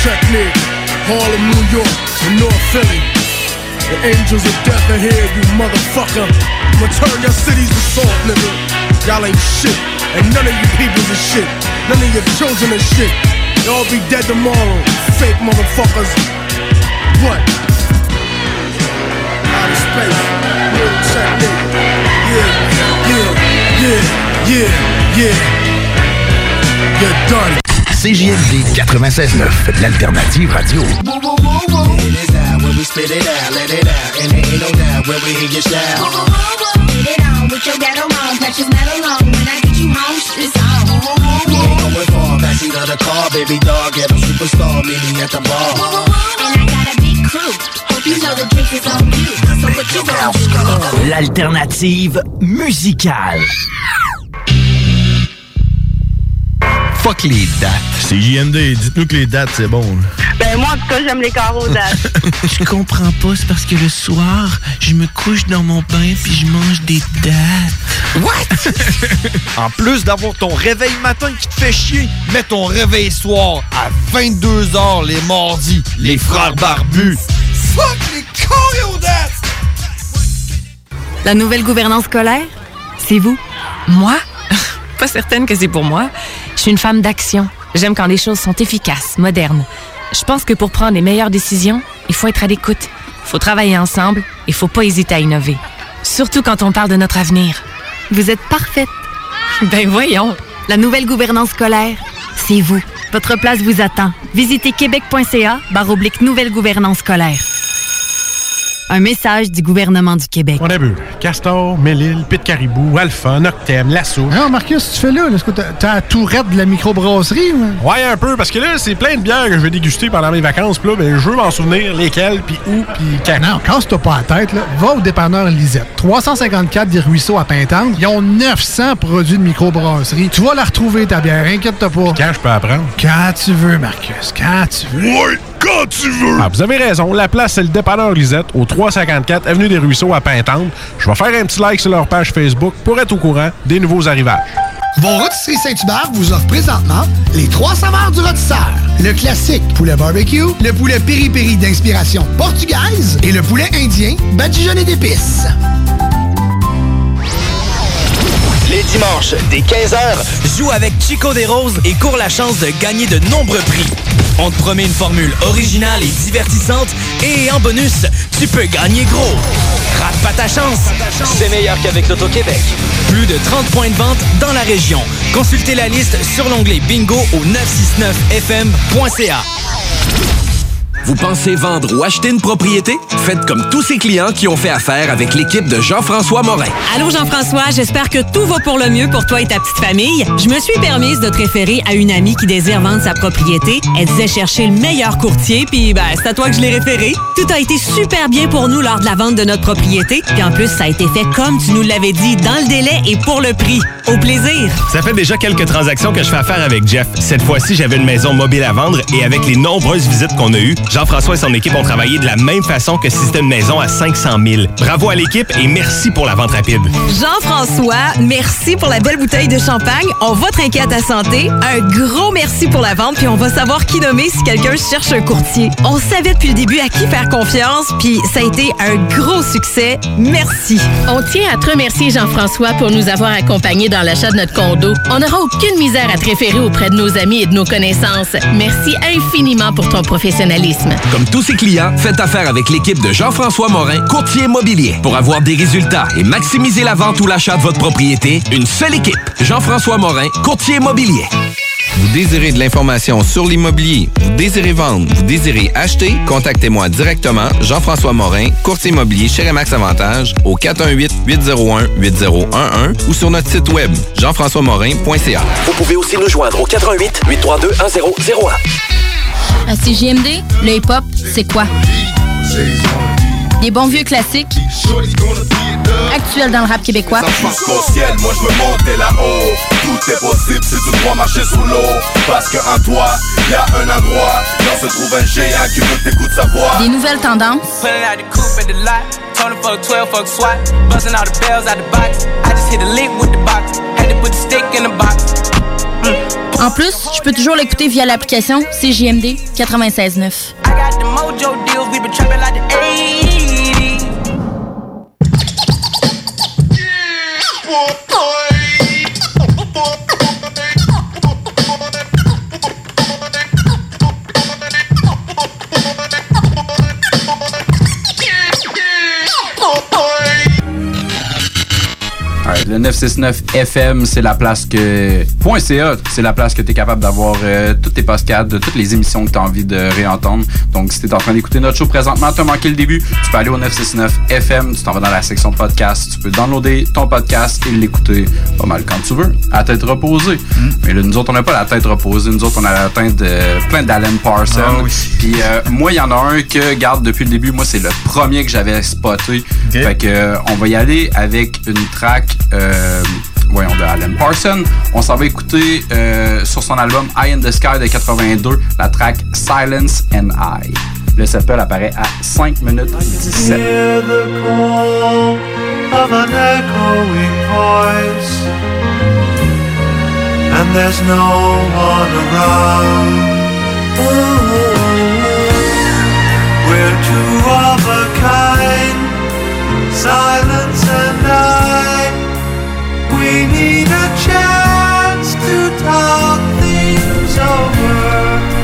Technique, Harlem, New York, and North Philly. The angels of death are here, you motherfucker. I'ma turn your cities to salt, nigga. Y'all ain't shit, and none of you peoples are shit. None of your children are shit. Y'all be dead tomorrow, fake motherfuckers. What? Outer space, real technique. Yeah, yeah, yeah, yeah, yeah. You're done. CJMD 96.9, l'alternative radio. Baby dog, get a superstar, meet me at the bar. And I got a big L'alternative musicale. Fuck les dates. C'est JMD, dites-nous que les dates, c'est bon. Ben moi, en tout cas, j'aime les carreaux dates. Je comprends pas, c'est parce que le soir, je me couche dans mon bain puis je mange des dates. What? en plus d'avoir ton réveil matin qui te fait chier, mets ton réveil soir à 22h les mardis. Les frères barbus. Fuck les choréodates! La nouvelle gouvernance scolaire, c'est vous. Moi? Pas certaine que c'est pour moi. Je suis une femme d'action. J'aime quand les choses sont efficaces, modernes. Je pense que pour prendre les meilleures décisions, il faut être à l'écoute. Il faut travailler ensemble et il faut pas hésiter à innover. Surtout quand on parle de notre avenir. Vous êtes parfaite. Ben voyons. La nouvelle gouvernance scolaire, c'est vous. Votre place vous attend. Visitez québec.ca barre oblique nouvelle gouvernance scolaire. Un message du gouvernement du Québec. On a vu. Castor, Mélile, Pit Caribou, Alpha, Noctem, Lasso. Non, Marcus, tu fais là? Est-ce que t'as- t'as la tourette de la microbrasserie? ou? Ouais, un peu, parce que là, c'est plein de bières que je vais déguster pendant mes vacances. Puis là, ben, je veux m'en souvenir lesquelles, puis où, puis quand. Non, casse-toi pas la tête, là. Va au dépanneur Lisette. 354 des Ruisseaux à Pintante. Ils ont 900 produits de microbrasserie. Tu vas la retrouver, ta bière. Inquiète-toi pas. Quand je peux apprendre? Quand tu veux, Marcus. Quand tu veux. Ouais, quand tu veux! Ah, vous avez raison. La place, c'est le dépanneur Lisette, au 354 Avenue des Ruisseaux à Pintante. Je vais faire un petit like sur leur page Facebook pour être au courant des nouveaux arrivages. Vos rôtisseries Saint-Hubert vous offre présentement les trois saveurs du rôtisseur. Le classique poulet barbecue, le poulet piri-piri d'inspiration portugaise et le poulet indien badigeonné d'épices. Les dimanches, dès 15h, joue avec Chico des Roses et cours la chance de gagner de nombreux prix. On te promet une formule originale et divertissante et en bonus, tu peux gagner gros. Rate pas ta chance. C'est meilleur qu'avec l'Auto-Québec. Plus de 30 points de vente dans la région. Consultez la liste sur l'onglet bingo au 969fm.ca. Vous pensez vendre ou acheter une propriété? Faites comme tous ces clients qui ont fait affaire avec l'équipe de Jean-François Morin. Allô Jean-François, j'espère que tout va pour le mieux pour toi et ta petite famille. Je me suis permise de te référer à une amie qui désire vendre sa propriété. Elle disait chercher le meilleur courtier, puis ben, c'est à toi que je l'ai référé. Tout a été super bien pour nous lors de la vente de notre propriété, puis en plus, ça a été fait comme tu nous l'avais dit, dans le délai et pour le prix. Au plaisir! Ça fait déjà quelques transactions que je fais affaire avec Jeff. Cette fois-ci, j'avais une maison mobile à vendre et avec les nombreuses visites qu'on a eues, Jean-François et son équipe ont travaillé de la même façon que si c'était une maison à 500 000. Bravo à l'équipe et merci pour la vente rapide. Jean-François, merci pour la belle bouteille de champagne. On va trinquer à ta santé. Un gros merci pour la vente, puis on va savoir qui nommer si quelqu'un cherche un courtier. On savait depuis le début à qui faire confiance, puis ça a été un gros succès. Merci. On tient à te remercier, Jean-François, pour nous avoir accompagnés dans l'achat de notre condo. On n'aura aucune misère à te référer auprès de nos amis et de nos connaissances. Merci infiniment pour ton professionnalisme. Comme tous ses clients, faites affaire avec l'équipe de Jean-François Morin, courtier immobilier. Pour avoir des résultats et maximiser la vente ou l'achat de votre propriété, une seule équipe. Jean-François Morin, courtier immobilier. Vous désirez de l'information sur l'immobilier, vous désirez vendre, vous désirez acheter, contactez-moi directement, Jean-François Morin, courtier immobilier chez Remax Avantage, au 418-801-8011 ou sur notre site web, jean-françois-morin.ca. Vous pouvez aussi nous joindre au 88 832 1001. À CGMD, le hip-hop, c'est quoi? Des bons vieux classiques, actuels dans le rap québécois. Ça jusqu'au ciel, moi je veux monter là-haut. Tout est possible si tu dois marcher sous l'eau. Parce qu'en toi, y a un endroit. Là se trouve un géant qui veut t'écouter sa voix. Des nouvelles tendances, En plus, je peux toujours l'écouter via l'application CJMD 96.9. 969 FM, c'est la place que. .ca, c'est la place que tu es capable d'avoir euh, toutes tes de toutes les émissions que tu as envie de réentendre. Donc, si tu es en train d'écouter notre show présentement, tu as manqué le début, tu peux aller au 969 FM, tu t'en vas dans la section podcast, tu peux downloader ton podcast et l'écouter pas mal quand tu veux, à tête reposée. Mais là, nous autres, on n'a pas la tête reposée. Nous autres, on a la tête de plein d'Alan Parsons. Ah oui. Puis euh, moi, il y en a un que, garde depuis le début, moi, c'est le premier que j'avais spoté. Fait que, euh, on va y aller avec une track, euh, voyons, de Alan Parsons. On s'en va écouter euh, sur son album Eye in the Sky de 82, la track Silence and I. Le sample apparaît à 5 minutes 17. Hear the call of an echoing voice, and there's no one around. Silence and I.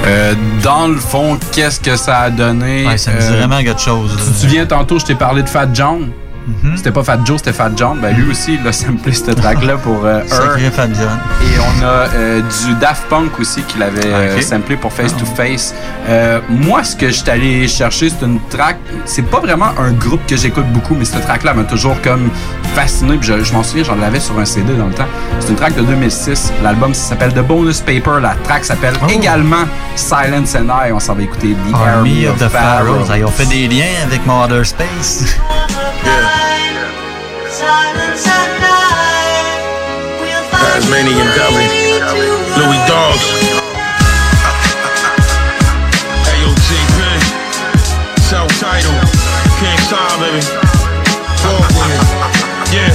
Euh, dans le fond, qu'est-ce que ça a donné? Ouais, ça me dit Euh, vraiment quelque chose. Tu te souviens tantôt, je t'ai parlé de Fat John? C'était pas Fat Joe, c'était Fat John. Ben lui aussi, il a samplé cette track-là pour euh, Sacré. Fat John. Et on a euh, du Daft Punk aussi qu'il avait euh, samplé pour Face to Face. Euh, moi, ce que je suis allé chercher, c'est une track. C'est pas vraiment un groupe que j'écoute beaucoup, mais cette track-là m'a toujours comme fasciné. Puis je, je m'en souviens, j'en avais sur un CD dans le temps. C'est une track de 2006. L'album s'appelle The Bonus Paper. La track s'appelle également Silence and I. On s'en va écouter The Army of the Pharaohs. Ils ont fait des liens avec Mother Space. Tasmanian Deli. Louis Dogs. AOTP. Self title. King Star, baby. Walk. Yeah.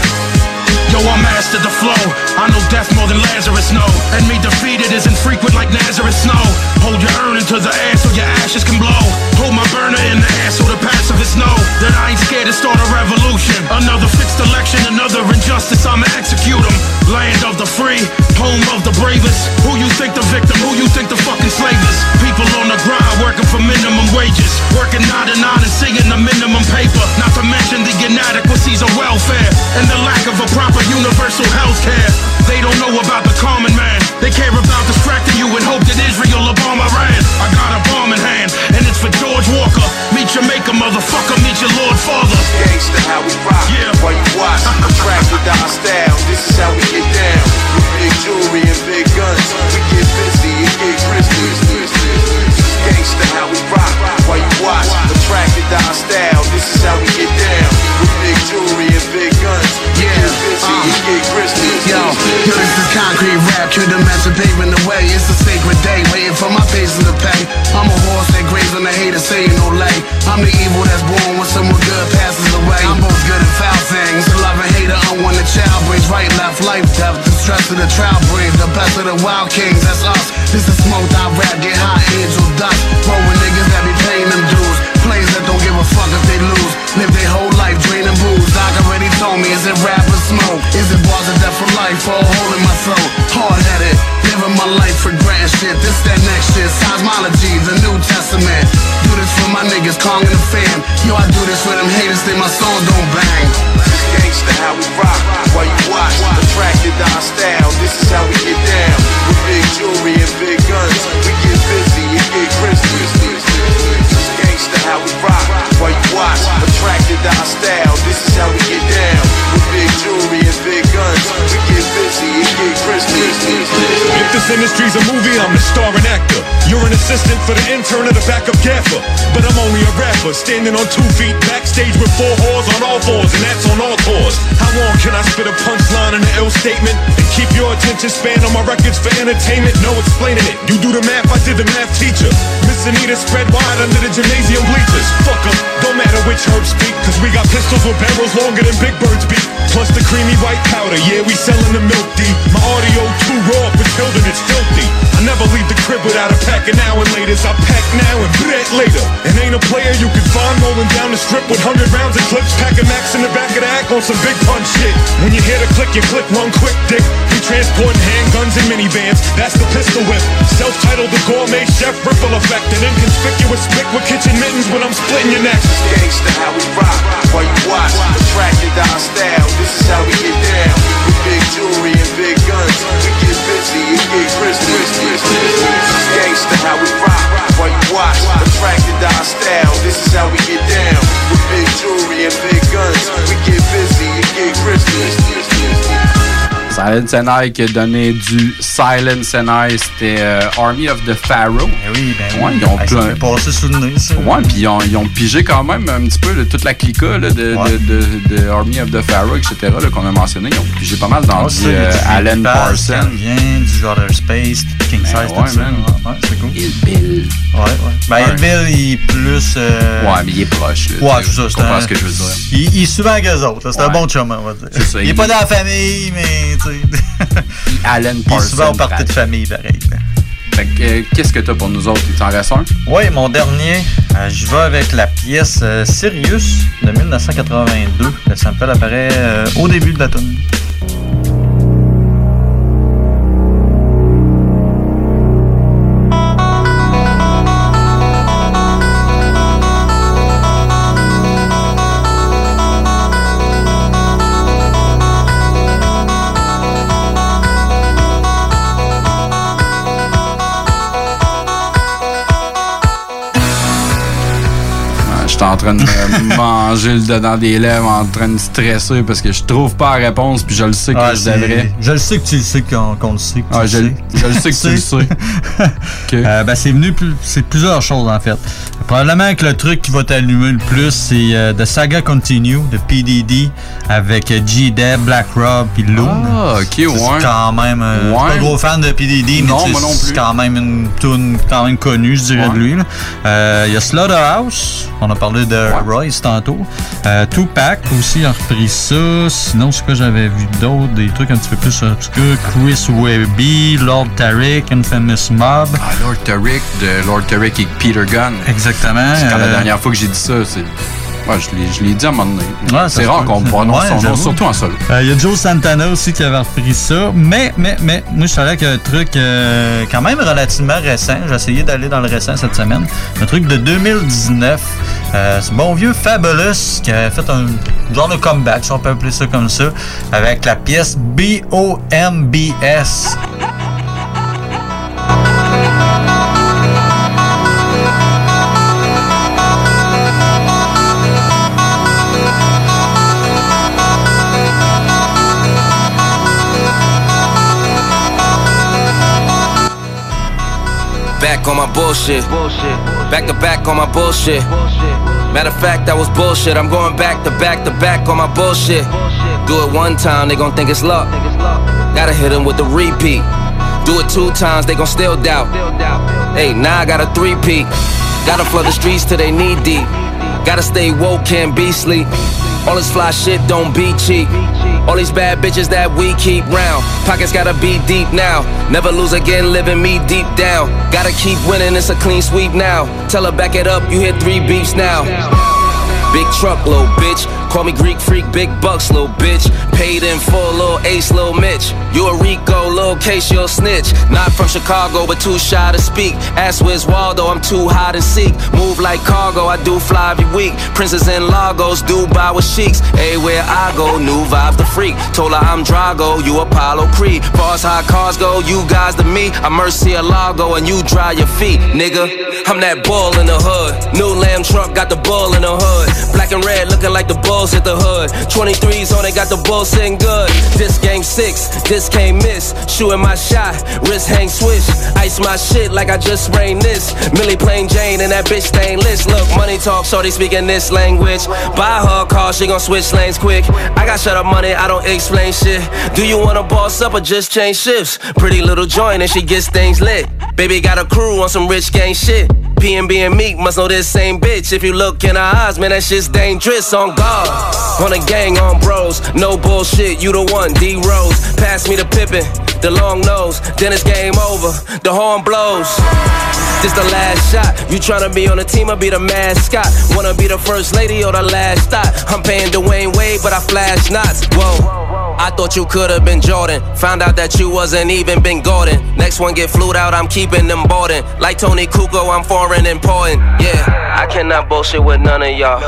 Yo, I mastered the flow. I know death more than Lazarus know. And me defeated is infrequent like Nazareth snow. Hold your urn into the air so your ashes can blow. Hold my burner in the air so the pacifists know that I ain't scared to start a revolution. Another fixed election, another injustice, I'ma execute 'em. Land of the free, home of the bravest. Who you think the victim? Who you think the fucking slave is? People on the grind working for minimum wages. Working nine to nine and seeing the minimum paper. Not to mention the inadequacies of welfare and the lack of a proper universal health care. They don't know about the common man. They care about distracting you and hope that Israel Obama ran. I got a bomb in hand, and it's for George Walker. Meet your maker, motherfucker. Meet your Lord Father. Gangsta, how we rock. Yeah. While you watch, I'm cracked with our style. This is how we get down. With big jewelry and big guns, we get busy and get crispy gangsta, how we rock. Why you watch, attracted to our style. This is how we get down with big jewelry and big guns. Yeah, busy, uh, we get crispy. Yo, yo, this is concrete rap. Cue the master paving the way. It's a sacred day, waiting for my patience to pay. I'm a horse that graze on the haters, saying no lay. I'm the evil that's born when someone good passes away. I'm both good and foul things. Love I'm one that child brings right, left, life, death best of the trial breeds, the best of the wild kings, that's us. This is smoke, I rap, get high, angel dust. Roll niggas that be paying them dues. Players that don't give a fuck if they lose. Live their whole life draining booze. Doc already told me, is it rap or smoke? Is it bars of death for life or a hole in my throat? my life for shit. This, that, next shit. Cosmology, the New Testament. Do this for my niggas, Kong and the fam. Yo, I do this for them haters, then my song don't bang. This Gangsta, how we rock, while you watch. Attracted to our style, this is how we get down. With big jewelry and big guns, we get busy and get crispy. Gangsta, how we rock, while you watch. Attracted to our style, this is how we get down. With big jewelry and big guns, we get busy and get crispy. If this industry's a movie, I'm the star and actor. You're an assistant for the intern or the backup gaffer. But I'm only a rapper, standing on two feet, backstage with four whores on all fours, and that's on all tours. How long can I spit a punchline and an ill statement and keep your attention span on my records for entertainment? No explaining it. You do the math, I did the math teacher. Miss Anita spread wide under the gymnasium bleachers. Fuck 'em, don't matter which herbs speak, cause we got pistols with barrels longer than Big Bird's beak. Plus the creamy white powder, yeah, we selling the milk deep. My audio too raw for children, it's filthy. I never leave the crib without a pack of now and laters. I pack now and bet later. And ain't a player you can find rolling down the strip with 100 rounds of clips, packing max in the back of the act on some big punch shit. When you hear the click, you click one quick dick. Transporting handguns and minivans, that's the pistol whip. Self-titled the gourmet chef, ripple effect. An inconspicuous spick with kitchen mittens when I'm splitting your neck. Gangsta, how we rock, while you watch. Attracted to our style, this is how we get down. With big jewelry and big guns, we get busy and get crispy. Gangsta, how we rock, while you watch. Attracted to our style, this is how we get down. With big jewelry and big guns, we get busy and get crispy. Silence and I qui a donné du Silence and I, c'était euh, Army of the Pharaoh. oui, ben ouais, ils ont ça plein- passer sous le nez, ça. Ouais, puis ils ont, ils ont pigé quand même un petit peu là, toute la clica là, de, de, de, de Army of the Pharaoh, etc., qu'on a mentionné. Ils ont pigé pas mal dans Ah, du ça, euh, du Alan Parsons. Du Outer Space, King Size, Ben tout ouais, ça. man. Ouais, ouais, c'est cool. Bill. Ouais, ouais. Ben, Ouais. Bill, il est plus. euh, Ouais, mais il est proche. Là, Ouais, c'est ça. c'est comprends un- ce que je veux dire. Il, il est souvent avec eux autres. C'est un Ouais. bon chum, on va dire. C'est ça, il est il- pas dans la famille, mais tu sais. Alan Parsons. souvent au party de famille, pareil. là. Fait que, euh, qu'est-ce que t'as pour nous autres? Il t'en reste un? Oui, mon dernier, euh, je vais avec la pièce euh, Sirius de 1982. Le sample apparaît euh, au début de la tune. Train de me manger le dedans des lèvres, en train de stresser parce que je trouve pas la réponse, puis je le sais que Ah, je devrais. Je le sais que tu le sais qu'on qu'on le sait. que tu Ah, le je, sais. je le sais que tu le sais. Euh, ben, c'est venu plus, c'est plusieurs choses en fait. Probablement que le truc qui va t'allumer le plus, c'est euh, The Saga Continue de PDD avec euh, G-Deb, Black Rob puis Loon. Ah, ok, ouais. C'est quand même. euh, je suis Ouais. pas un gros fan de PDD, mais Non, non c'est quand même une tune quand même connue, je dirais Ouais. de lui. Euh, Il y a Slaughterhouse, on a parlé de Royce tantôt. Euh, Tupac aussi a repris ça. Sinon, c'est quoi j'avais vu d'autres, des trucs un petit peu plus obscurs. Chris Webby, Lord Tariq, Infamous Mob. Ah, Lord Tariq, de Lord Tariq et Peter Gunn. Exactement. C'est quand la euh, dernière fois que j'ai dit ça, c'est. Ouais, je l'ai- dit à un moment donné. Ouais, c'est rare qu'on prononce Ouais, son nom, surtout en solo. Euh, Il y a Joe Santana aussi qui avait repris ça. Mais, mais, mais, moi, je savais avec un truc euh, quand même relativement récent. J'ai essayé d'aller dans le récent cette semaine. Un truc de 2019. Euh, c'est bon vieux Fabulous qui a fait un genre de comeback, si on peut appeler ça comme ça, avec la pièce B.O.M.B.S. Back on my bullshit. Back to back on my bullshit. Matter of fact, that was bullshit. I'm going back to back to back on my bullshit. Do it one time, they gon' think it's luck. Gotta hit them with the repeat. Do it two times, they gon' still doubt. Hey, now I got a three-peat. Gotta flood the streets till they knee deep. Gotta stay woke, can't be sleep. All this fly shit don't be cheap. All these bad bitches that we keep round. Pockets gotta be deep now. Never lose again, living me deep down. Gotta keep winning, it's a clean sweep now. Tell her back it up, you hit three beeps now. Big truck, little bitch. Call me Greek freak, big bucks, little bitch. Paid in full, little ace, little Mitch. You a Rico, little case, you'll snitch. Not from Chicago, but too shy to speak. Ask where's Waldo, I'm too hot to seek. Move like cargo, I do fly every week. Princess in Lagos, Dubai with sheiks. Everywhere I go, new vibes the freak. Told her I'm Drago, you Apollo Creed. Far high cars go, you guys to me. I'm Mercy a Lago, and you dry your feet, nigga. I'm that bull in the hood. New lamb truck got the bull in the hood. Black and red looking like the bulls at the hood. 23s on it, got the bull sitting good. This game six, this can't miss. Shooting my shot, wrist hang swish. Ice my shit like I just sprained this. Millie plain Jane and that bitch stainless. Look, money talk, so they speaking this language. Buy her car, she gon' switch lanes quick. I got shut up money, I don't explain shit. Do you wanna boss up or just change shifts? Pretty little joint and she gets things lit. Baby got a crew on some rich gang shit. PNB and Meek must know this same bitch. If you look in her eyes, man, that shit's dangerous on God. On a gang, on bros. No bullshit, you the one, D Rose. Pass me the Pippin, the long nose. Then it's game over, the horn blows. This the last shot. You tryna be on the team or be the mascot? Wanna be the first lady or the last thought? I'm paying Dwayne Wade, but I flash knots. Whoa. I thought you could've been Jordan. Found out that you wasn't even Ben Gordon. Next one get flued out, I'm keeping them boarding. Like Tony Kuko, I'm foreign important. Yeah, I cannot bullshit with none of y'all.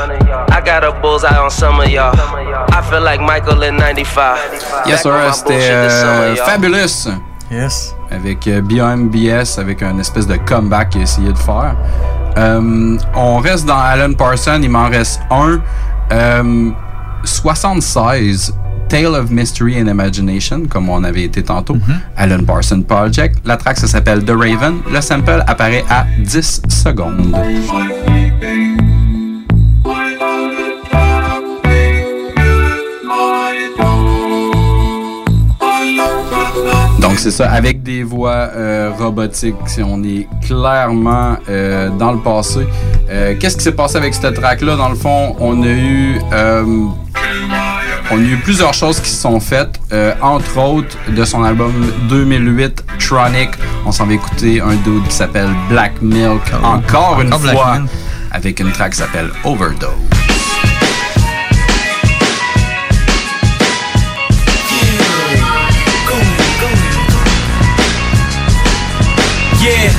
I got a bullseye on some of y'all. I feel like Michael in 95. Yes, Back on sir, my c'était bullshit this summer, euh. Fabulous. Yes. Avec euh, BMBS, avec un espèce de comeback qu'il a essayé de faire. Euh, on reste dans Alan Parsons, il m'en reste un. Euh, 76, Tale of Mystery and Imagination, comme on avait été tantôt. Alan Parsons Project. La track, ça s'appelle The Raven. Le sample apparaît à 10 secondes. Donc c'est ça, avec des voix euh, robotiques, si on est clairement euh, dans le passé. Euh, Qu'est-ce qui s'est passé avec cette track-là? Dans le fond, on a eu euh, on a eu plusieurs choses qui se sont faites, euh, entre autres de son album 2008 Tronic. On s'en va écouter un dude qui s'appelle Black Milk encore une Encore Black fois avec une track qui s'appelle Overdose. Yeah.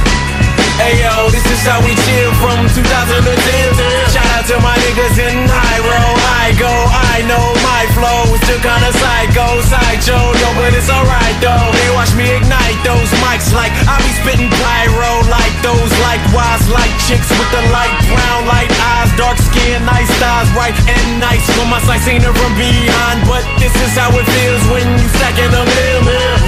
Hey yo, this is how we chill from 2010. Shout out to my niggas in Hyro. I go, I know my flow is still kinda psycho, sideshow. Yo, but it's alright though. They watch me ignite those mics like I be spitting pyro like those like wise like chicks with the light brown light eyes, dark skin, nice thighs, right and nice. For my sight seen her from beyond, but this is how it feels when you stacking them in.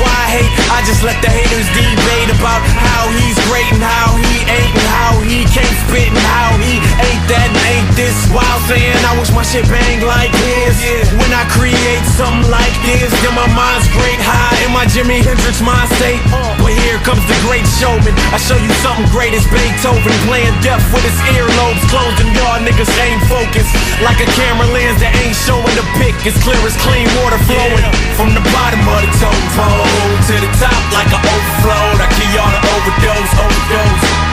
Why hate? I just let the haters debate about how he's great and how he ain't and how he can't spit and how he ain't that and ain't this. While saying I wish my shit bang like his. When I create something like this, then my mind's great high in my Jimi Hendrix mind state. But here comes the great showman. I show you something great as Beethoven playing deaf with his earlobes closed and y'all niggas ain't focused. Like a camera lens that ain't showing the pic. It's clear as clean water flowing from the bottom of the totem pole to the top like an overflow. I key y'all to overdose, overdose.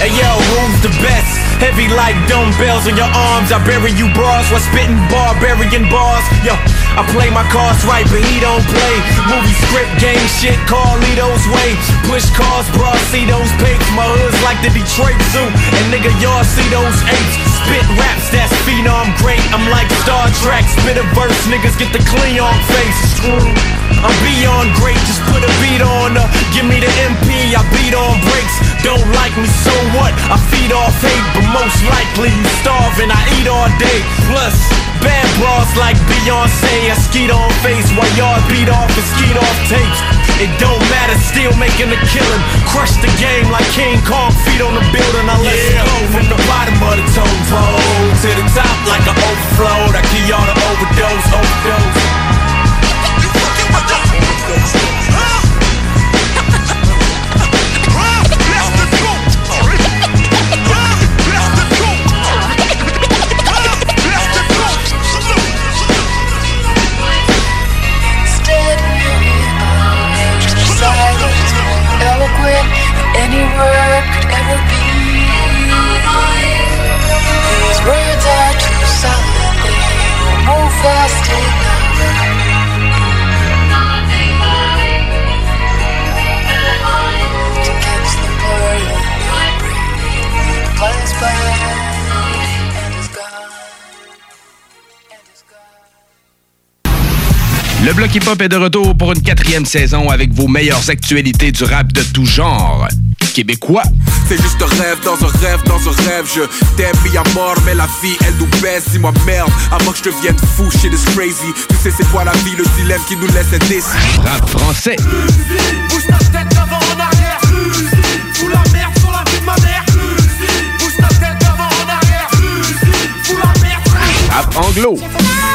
Hey yo, who's the best? Heavy like dumbbells on your arms. I bury you bras while spitting barbarian bars. Yo, I play my cards right, but he don't play. Movie script game shit, Carlito's way. Push cars, bras, see those pics. My hood's like the Detroit Zoo. And nigga, y'all see those apes. Spit raps, that's phenom great. I'm like Star Trek, spit a verse, niggas get the clean on face. I'm beyond great, just put a beat on uh, Give me the MP, I beat on breaks. Don't like me, so what? I feed off hate, but most likely you starving I eat all day, plus Bad bras like Beyonce. I skeet on face while y'all beat off and skeet off tapes. It don't matter, still making a killing. Crush the game like King Kong Feet on the building, I let it go From the bottom of the totem pole To the top like an overflow. I give y'all the overdose, overdose Le Bloc Hip Hop est de retour pour une quatrième saison avec vos meilleures actualités du rap de tout genre. Québécois. C'est juste un rêve dans un rêve dans un rêve Je t'aime mis à mort mais la vie elle nous baisse Dis-moi merde avant que je devienne fou shit is crazy Tu sais c'est quoi la vie le dilemme qui nous laisse indécis Rap français. Bouge ta tête d'avant en arrière. Fous la merde sur la vie de ma mère. Bouge ta tête d'avant en arrière. Fous la merde. Rap anglo.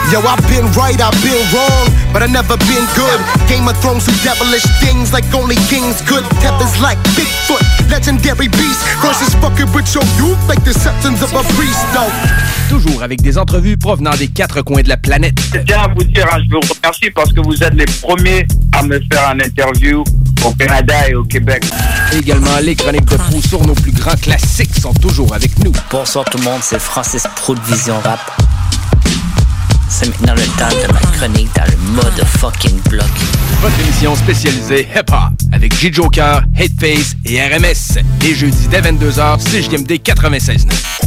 Yo, I've been right, I've been wrong, but I never been good. Game of Thrones do devilish things like only kings could. Tethers like Bigfoot, legendary beast. Crosses fucking with your youth like the septons of a priest, though. Toujours avec des entrevues provenant des quatre coins de la planète. Je tiens à vous dire, hein, je vous remercie parce que vous êtes les premiers à me faire un interview au Canada et au Québec. Également, les chroniques de fou sur nos plus grands classiques sont toujours avec nous. Bonsoir tout le monde, c'est Francis Pro de Vision Rap. C'est maintenant le temps de ma chronique dans le mode fucking bloc. Votre émission spécialisée hip-hop avec J. Joker, Hateface et RMS. Les jeudis dès 22h, CJMD 96.9.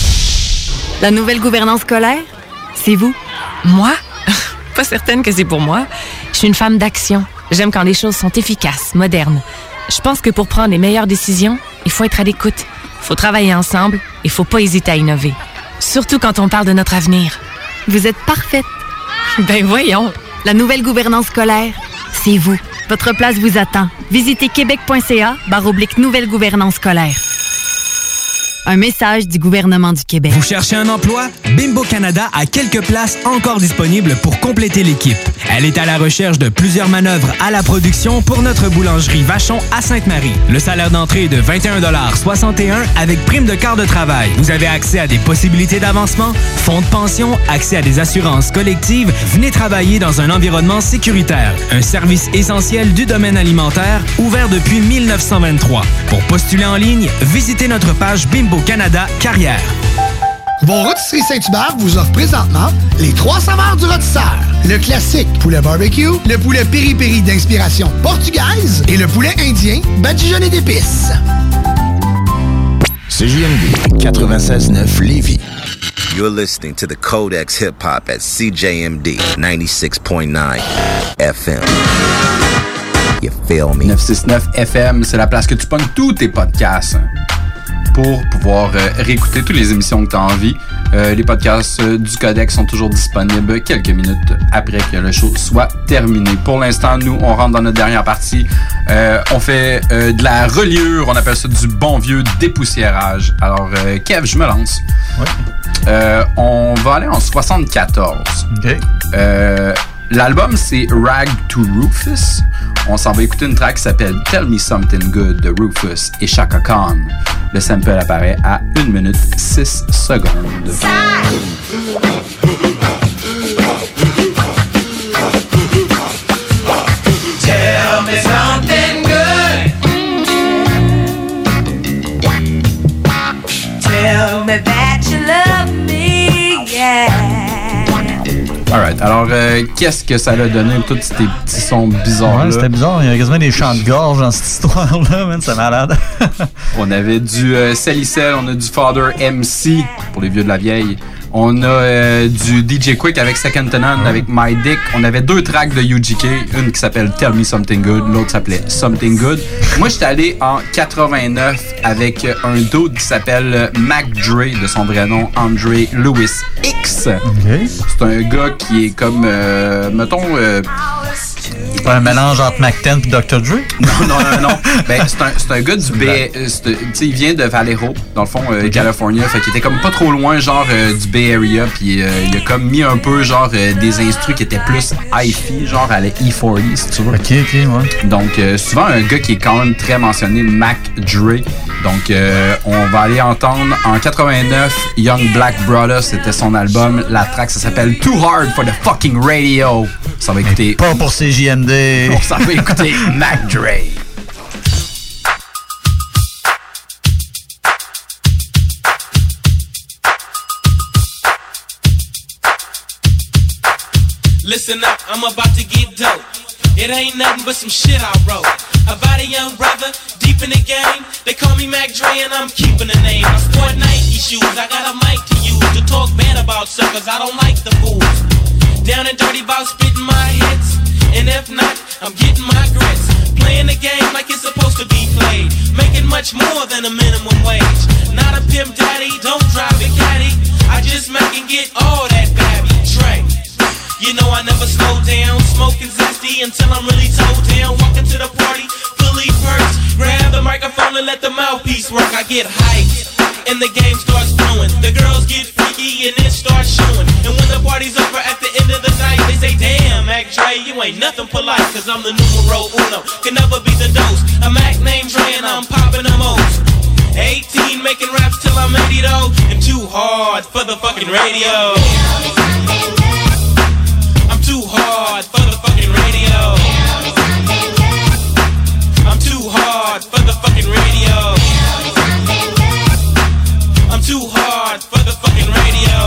La nouvelle gouvernance scolaire, c'est vous? Moi? Pas certaine que c'est pour moi. Je suis une femme d'action. J'aime quand les choses sont efficaces, modernes. Je pense que pour prendre les meilleures décisions, il faut être à l'écoute. Il faut travailler ensemble. Il faut pas hésiter à innover. Surtout quand on parle de notre avenir. Vous êtes parfaite. Ben voyons. La nouvelle gouvernance scolaire, c'est vous. Votre place vous attend. Visitez québec.ca barre oblique nouvelle gouvernance scolaire. Un message du gouvernement du Québec. Vous cherchez un emploi? Bimbo Canada a quelques places encore disponibles pour compléter l'équipe. Elle est à la recherche de plusieurs manœuvres à la production pour notre boulangerie Vachon à Sainte-Marie. Le salaire d'entrée est de 21,61 avec prime de quart de travail. Vous avez accès à des possibilités d'avancement, fonds de pension, accès à des assurances collectives. Venez travailler dans un environnement sécuritaire. Un service essentiel du domaine alimentaire, ouvert depuis 1923. Pour postuler en ligne, visitez notre page Bimbo Canada Carrière. Vos rôtisseries Saint-Hubert vous offrent présentement les trois saveurs du rôtisseur. Le classique poulet barbecue, le poulet piri-piri d'inspiration portugaise et le poulet indien badigeonné d'épices. CJMD 96.9 Lévis. You're listening to the Codex Hip Hop at CJMD 96.9 FM. You feel me? 969 FM, c'est la place que tu pognes tous tes podcasts pour pouvoir euh, réécouter toutes les émissions que tu as envie. Euh, les podcasts euh, du Codex sont toujours disponibles quelques minutes après que le show soit terminé. Pour l'instant, nous, on rentre dans notre dernière partie. Euh, on fait de la reliure, on appelle ça du bon vieux dépoussiérage. Alors, Kev, je me lance. Euh, on va aller en 74. Euh, L'album, c'est Rag to Rufus. On s'en va écouter une track qui s'appelle Tell Me Something Good de Rufus et Chaka Khan. Le sample apparaît à 1 minute 6 secondes. Alors euh, qu'est-ce que ça a donné, tous ces petits sons bizarres Ouais, c'était bizarre. Il y a quasiment des chants de gorge dans cette histoire-là, man. C'est malade. On avait du euh, Salicel, on a du Father MC pour les vieux de la vieille. On a euh, du DJ Quick avec Second Tenant, avec My Dick. On avait deux tracks de UGK, une qui s'appelle Tell Me Something Good, l'autre s'appelait Something Good. Moi, j'étais allé en 89 avec un dude qui s'appelle Mac Dre, de son vrai nom, Andre Lewis X. C'est un gars qui est comme, euh, mettons, euh, Pas un mélange entre Mac-10 et Dr. Dre? Non, non, non, non. Ben, c'est un, c'est un gars du Bay. euh, c'est- Tu sais, il vient de Vallejo, dans le fond, euh, California. Fait qu'il était comme pas trop loin, genre, euh, du Bay Area. Puis euh, il a comme mis un peu, genre, des instrus qui étaient plus hi-fi, genre à la E40, si tu veux. Ok, ok, ouais. Donc, souvent, un gars qui est quand même très mentionné, Mac Dre. Donc, on va aller entendre en 89, Young Black Brother, c'était son album. La track, ça s'appelle Too Hard for the Fucking Radio. Ça va écouter. Pas pour CJMD. Ça va écouter Mac Dre. Listen up, I'm about to get dope. It ain't nothing but some shit I wrote. About a young brother deep in the game. They call me Mac Dre and I'm keeping the name. I sport Nike shoes, I got a mic to use to talk bad about suckers. I don't like the fools. Down and dirty about spitting my hits. And if not, I'm getting my grits. Playing the game like it's supposed to be played. Making much more than a minimum wage. Not a pimp daddy, don't drive a caddy. I just make and get all that babby. Dre. You know I never slow down, smoking zesty until I'm really toe down. Walking to the party, fully perched. Grab the microphone and let the mouthpiece work. I get hyped, and the game starts flowing. The girls get freaky and it starts showing. And when the party's over at the end of the night, they say, Damn, Mac Dre, you ain't nothing polite, cause I'm the numero uno. Can never be the dose. A Mac named Dre and I'm popping the most. 18 making raps till I'm 80 though, and too hard for the fucking radio. I'm too hard for the fucking radio. I'm too hard for the fucking too hard for the fucking radio.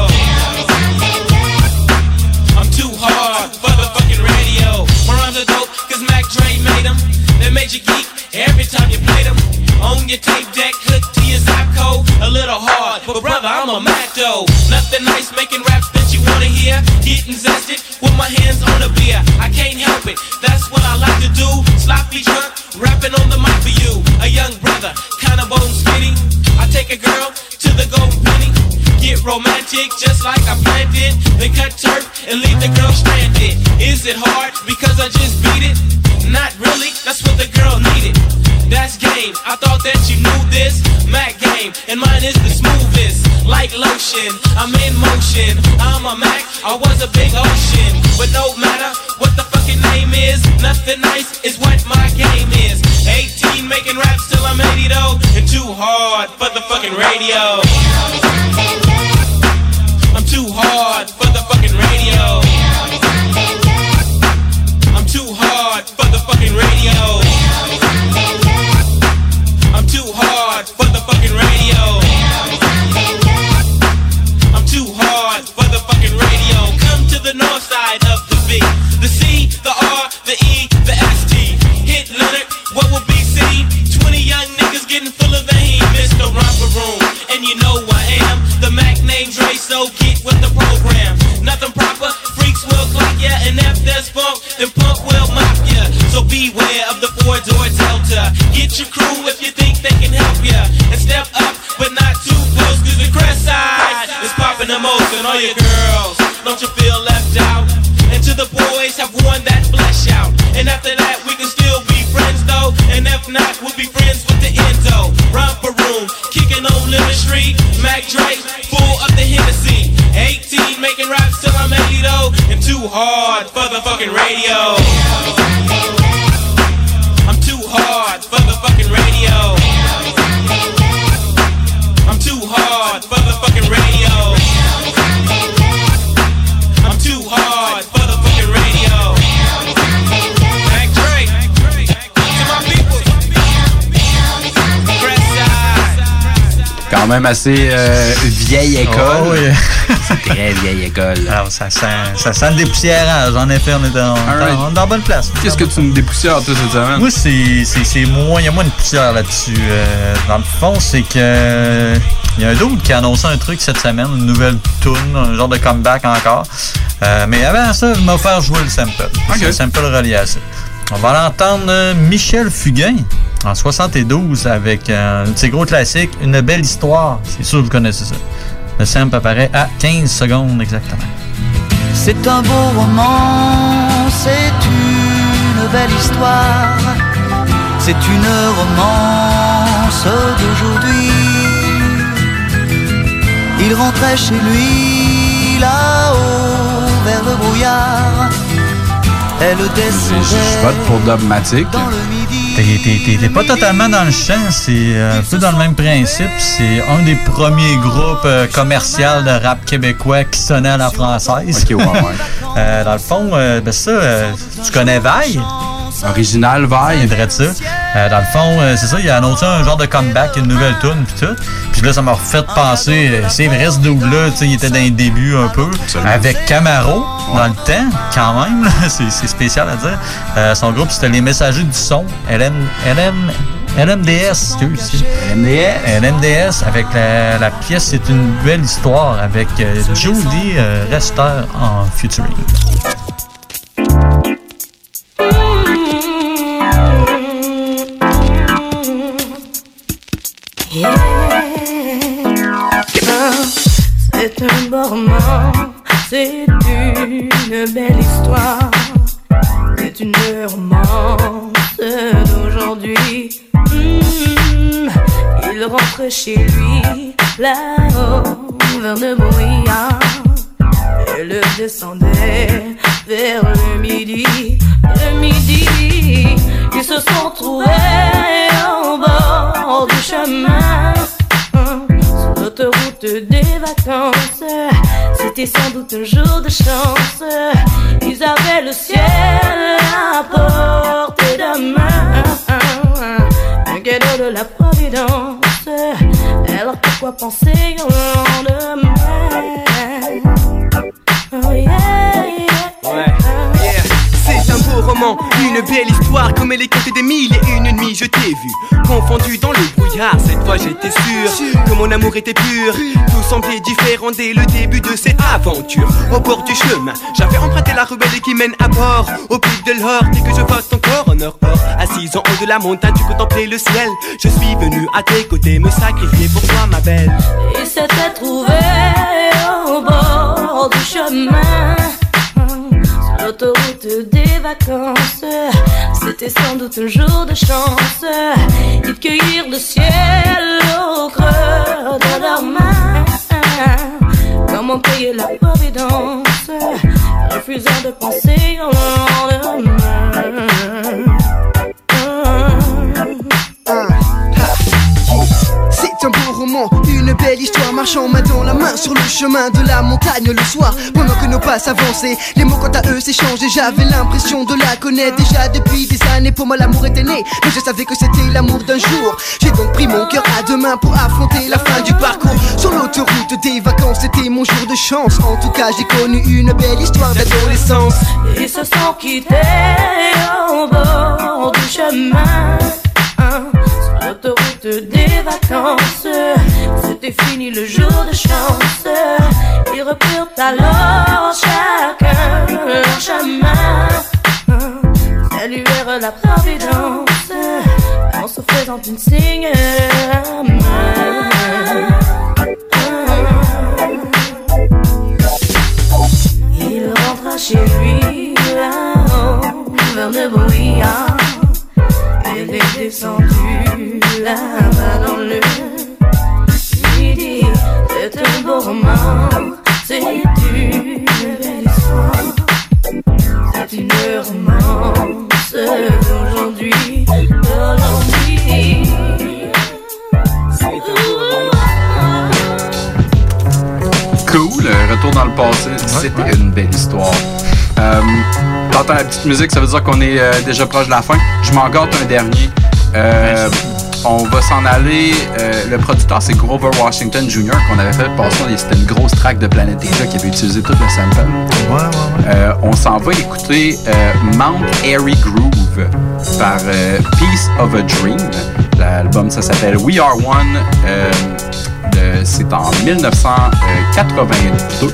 I'm too hard for the fucking radio. My rhymes are dope, cause Mac Dre made them. They made you geek every time you played them. On your tape deck, hooked to your zap code. A little hard, but brother, I'm a Mac though. Nothing nice making raps that you wanna hear. Getting zested with my hands on a beer. I can't help it, that's what I like to do. Sloppy drunk, rapping on the mic for you. A young brother, kinda bone skinny. I take a girl to the gold penny. Get romantic just like I planned it. Then cut turf and leave the girl stranded. Is it hard because I just beat it? Not really, that's what the girl needed. That's game, I thought that you knew this. Mac game, and mine is the smoothest. Like lotion, I'm in motion. I'm a Mac, I was a big ocean. But no matter what the fucking name is, nothing nice is what my game is. 18 making raps till I'm 80 though, and too hard for the fucking radio. I'm too hard for the même assez euh, vieille école. Oh, oui. C'est très vieille école. Alors, ça sent, ça sent le dépoussiérage. En effet, on est dans, dans la bonne place. Qu'est-ce que tu nous dépoussières, toi, cette semaine? Moi, c'est, moins, il y a moins de poussière là-dessus. Euh, dans le fond, c'est que il y a un d'autre qui a annoncé un truc cette semaine, une nouvelle tune, un genre de comeback encore. Euh, mais avant ça, il m'a offert jouer le sample. C'est le sample relié à ça. On va l'entendre Michel Fugain en 72 avec un de ses gros classiques, Une belle histoire. C'est sûr que vous connaissez ça. Le sample apparaît à 15 secondes exactement. C'est un beau roman, c'est une belle histoire. C'est une romance d'aujourd'hui. Il rentrait chez lui là-haut vers le brouillard. Elle Je descendait. vote pour t'es- T'es t'es pas totalement dans le champ, c'est euh, un peu dans le même principe. C'est un des premiers groupes euh, commerciaux de rap québécois qui sonnait à la française. Ok, ouais, ouais. Euh, dans le fond, euh, ben ça, euh, tu connais Vaille? Original Vaille. Il dirait ça. Euh, dans le fond, euh, c'est ça, il a annoncé un genre de comeback, une nouvelle tune puis tout. Là, ça m'a fait penser, c'est vrai ce sais, il était dans les débuts un peu, avec Camaro dans le temps, quand même, c'est spécial à dire. Euh, son groupe, c'était Les Messagers du Son, LM, LM, LMDS, excuse. LMDS. LMDS, avec la, la pièce C'est une belle histoire, avec euh, Judy euh, Rester en featuring. Des vacances, c'était sans doute un jour de chance. Ils avaient le ciel à portée de main, un cadeau de la providence. Alors pourquoi penser au une belle histoire comme elle est contée des mille et une nuits. Je t'ai vu Confondu dans le brouillard, cette fois j'étais sûr Que mon amour était pur. Tout semblait différent dès le début de cette aventure Au bord du chemin, j'avais emprunté la ruelle qui mène à bord. Au pic de l'or, dès que je vote encore en or. Or Assise en haut de la montagne, tu contemplais le ciel. Je suis venu à tes côtés me sacrifier pour toi ma belle. Ils s'étaient trouvés au bord du chemin l'autoroute des vacances C'était sans doute un jour de chance. Ils cueillirent le ciel au creux de leurs mains. Comment payer la providence Refusant de penser au lendemain un beau roman, une belle histoire marchant main dans la main sur le chemin de la montagne le soir. Pendant que nos pas s'avançaient, les mots quant à eux s'échangeaient. J'avais l'impression de la connaître déjà depuis des années. Pour moi, l'amour était né, mais je savais que c'était l'amour d'un jour. J'ai donc pris mon cœur à deux mains pour affronter la fin du parcours. Sur l'autoroute des vacances, c'était mon jour de chance. En tout cas, j'ai connu une belle histoire d'adolescence. Ils se sont quittés au bord du chemin Sur l'autoroute des vacances. C'était fini le jour de chance. Ils reprirent alors chacun leur chemin. Saluèrent la providence En se faisant une signe Il rentra chez lui là-haut vers le. Elle est descendue là-bas dans le midi. C'est un beau roman, c'est une belle histoire. C'est une romance d'aujourd'hui, d'aujourd'hui. Cool, retour dans le passé. C'était une belle histoire. Euh, T'entends la petite musique, ça veut dire qu'on est euh, déjà proche de la fin. Je m'en gâte un dernier. Euh, on va s'en aller. euh, le producteur, c'est Grover Washington Jr. qu'on avait fait passer. C'était une grosse track de Planet Asia qui avait utilisé tout le sample. Euh, on s'en va écouter euh, Mount Airy Groove par Piece of a Dream. L'album, ça s'appelle We Are One. C'est en 1982.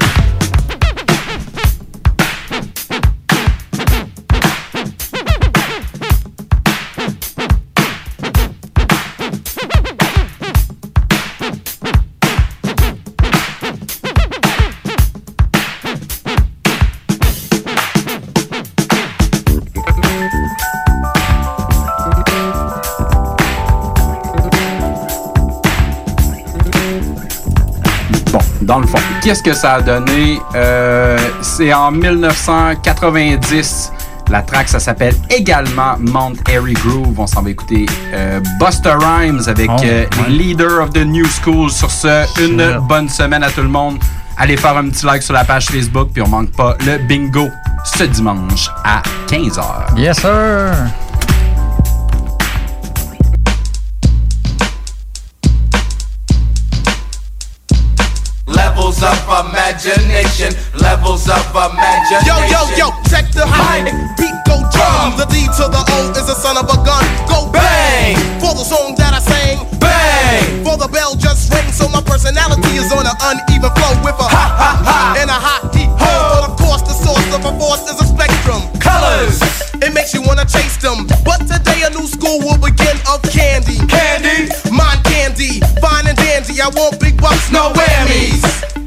Dans le fond, qu'est-ce que ça a donné? Euh, c'est en 1990. La track, ça s'appelle également Mount Airy Groove. On s'en va écouter euh, Buster Rhymes avec Oh, euh, ouais. Leader of the New School. Sur ce, une bonne semaine à tout le monde. Allez faire un petit like sur la page Facebook, puis on manque pas le bingo ce dimanche à 15h. Yes, sir! Of imagination, levels of imagination. Yo, yo, yo, check the hype. Beat go drum. The D to the O is a son of a gun. Go bang! For the song that I sang. Bang! For the bell just rang, so my personality is on an uneven flow with a ha ha ha and a hot heat ho. But of course, the source of a force is a spectrum. Colors! It makes you wanna chase them. But today a new school will begin of candy. Candy! Mind candy. Fine and dandy. I want big bucks, no whammies.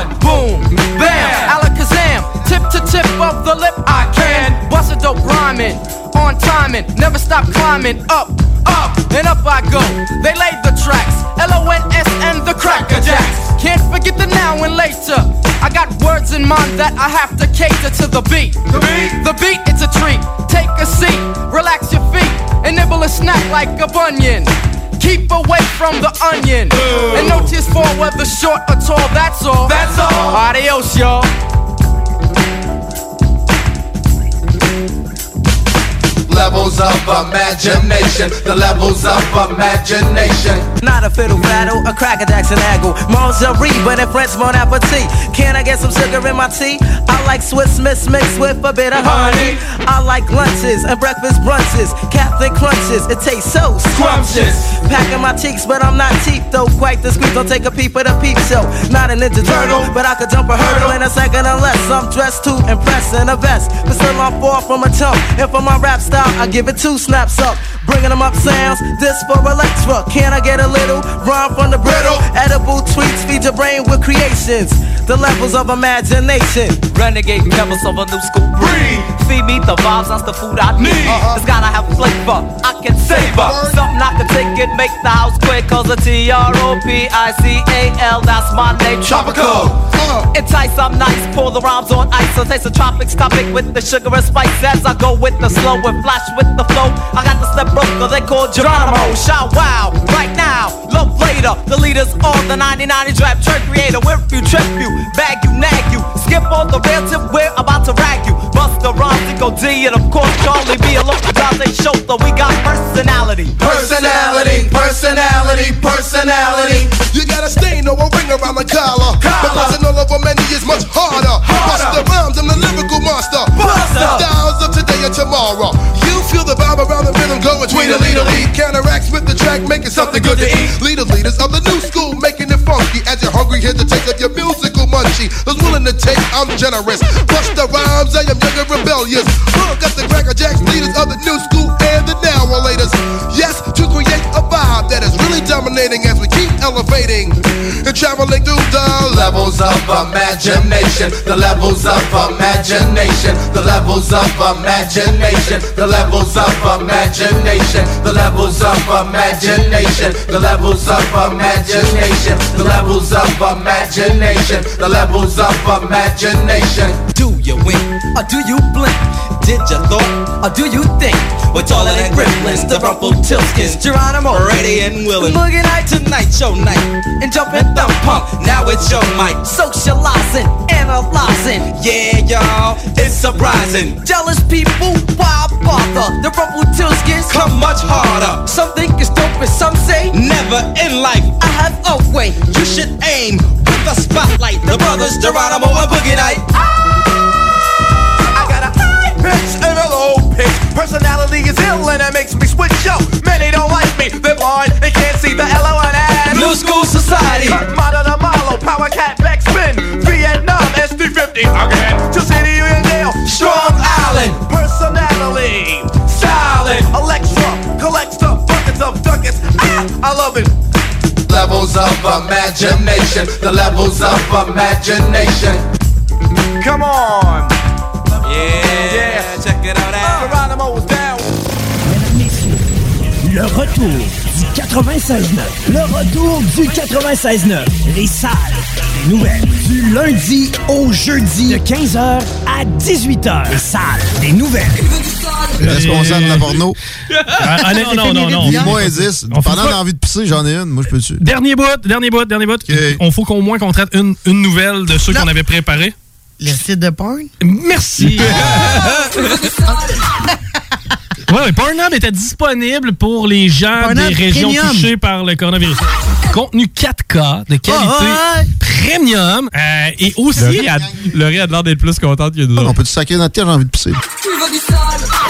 Come on! Boom, bam, alakazam, tip to tip of the lip, I can bust a dope rhyming, on timing, never stop climbing, up, up, and up I go. They laid the tracks, L-O-N-S and the Cracker Jacks. Can't forget the now and later. I got words in mind that I have to cater to the beat. The beat, the beat, it's a treat. Take a seat, relax your feet, and nibble a snack like a bunion. Keep away from the onion. And no tears for whether short or tall, that's all. That's all. Adios, y'all. Levels of imagination, the levels of imagination. Not a fiddle faddle, a cracker Jackson aggle. Mongerie, but in French, mon appetit. Can I get some sugar in my tea? I like Swiss Miss mixed with a bit of honey. I like lunches and breakfast brunches. Catholic crunches, it tastes so scrumptious. Packing my cheeks, but I'm not cheap though. Quite discreet, don't take a peep at a peep show. Not a ninja turtle, but I could jump a hurdle in a second unless I'm dressed to impress in a vest. But still I'm far from a chump. And for my rap style, I give it two snaps up. Bringing them up sounds, this for Electra. Can I get a little rhyme from the brittle? Edible tweets feed your brain with creations. The levels of imagination. Renegade members of a new school breed. Feed me the vibes, that's the food I need. Uh-huh. It's gotta have flavor, I can savor. Something I can take it, make the house quick. Cause the T-R-O-P-I-C-A-L, that's my name. Tropical. Uh-huh. Entice, I'm nice, pour the rhymes on ice. So taste the tropics, topic with the sugar and spice. As I go with the slow and flash with the flow. I got the step broker, they call Geronimo. Shout wow, right now, love later. The leaders on the 99 rap track creator. If you trip you, bag you, nag you. Skip on the rail tip, we're about to rag you. Bust the rhymes, Nico D, and of course Charlie B. Along the drive, they shoulder. We got personality. Personality, personality, personality. You gotta stay no a ring around the collar. But busting all over many is much harder. Bust the rhymes, I'm the lyrical monster. Buster. Styles of today and tomorrow. You feel the vibe around the rhythm going tweet a lead a lead. Counteracts with the track, making something good to eat. Leader leaders of the new school, making it funky. As you're hungry, here to take up your musical munchie. Those willing to take, I'm generous. Bust the rhymes, I am young and rebellious. Uh, got the cracker jacks, leaders of the new school and the now laters. Yes, to create a vibe that is really dominating as we keep elevating and traveling through the Levels of imagination, the levels of imagination, the levels of imagination, the levels of imagination, the levels of imagination, the levels of imagination, the levels of imagination, the levels of imagination. Do you wink or do you blink? Did you thought or do you think? We're taller than gremlins, the rumpled tilskins, Geronimo, ready and willing. Boogie night tonight, show night, and jumping thumb pump. Now it's your mic, socializing, analyzing. Yeah, y'all, it's surprising. Jealous people, why bother? The rumpled tilskins come much harder. Some think it's dope, and some say never in life. I have a way you should aim with the spotlight. The brothers Geronimo and Boogie Night. I got a pitch and a low pitch. Personality is ill and it makes me switch up. Many don't like me, they're blind, they can't see the L O N N. New School Society. Modern Amalo, Power Cat, Backspin, Vietnam, SD50 again. To City Union Dale, Strong Island. Personality, silent. Electra collects the buckets of ducats. Ah, I love it. Levels of imagination, the levels of imagination. Come on. Yeah, check it out. Geronimo was down. Le retour du 96.9. Le retour du 96.9. Les salles des nouvelles. Du lundi au jeudi de 15h à 18h. Les salles des nouvelles. Responsable de la porno. Ah, non, non, non, non. Dis-moi 10. On fait Pendant l'envie de pisser, j'en ai une. Moi, je peux dessus. Dernier bout, dernier bout, dernier bout. On faut qu'au moins qu'on traite une, une nouvelle de ceux qu'on avait préparés. Les sites de porn? Merci. Ouais, Pornhub était disponible pour les gens Pornhub des régions Premium. touchées par le coronavirus. Contenu 4K de qualité Ah, premium euh, et aussi Laurie a, l'air d'être plus contente que nous autres. On peut-tu sacrer notre terre, j'ai envie de pisser?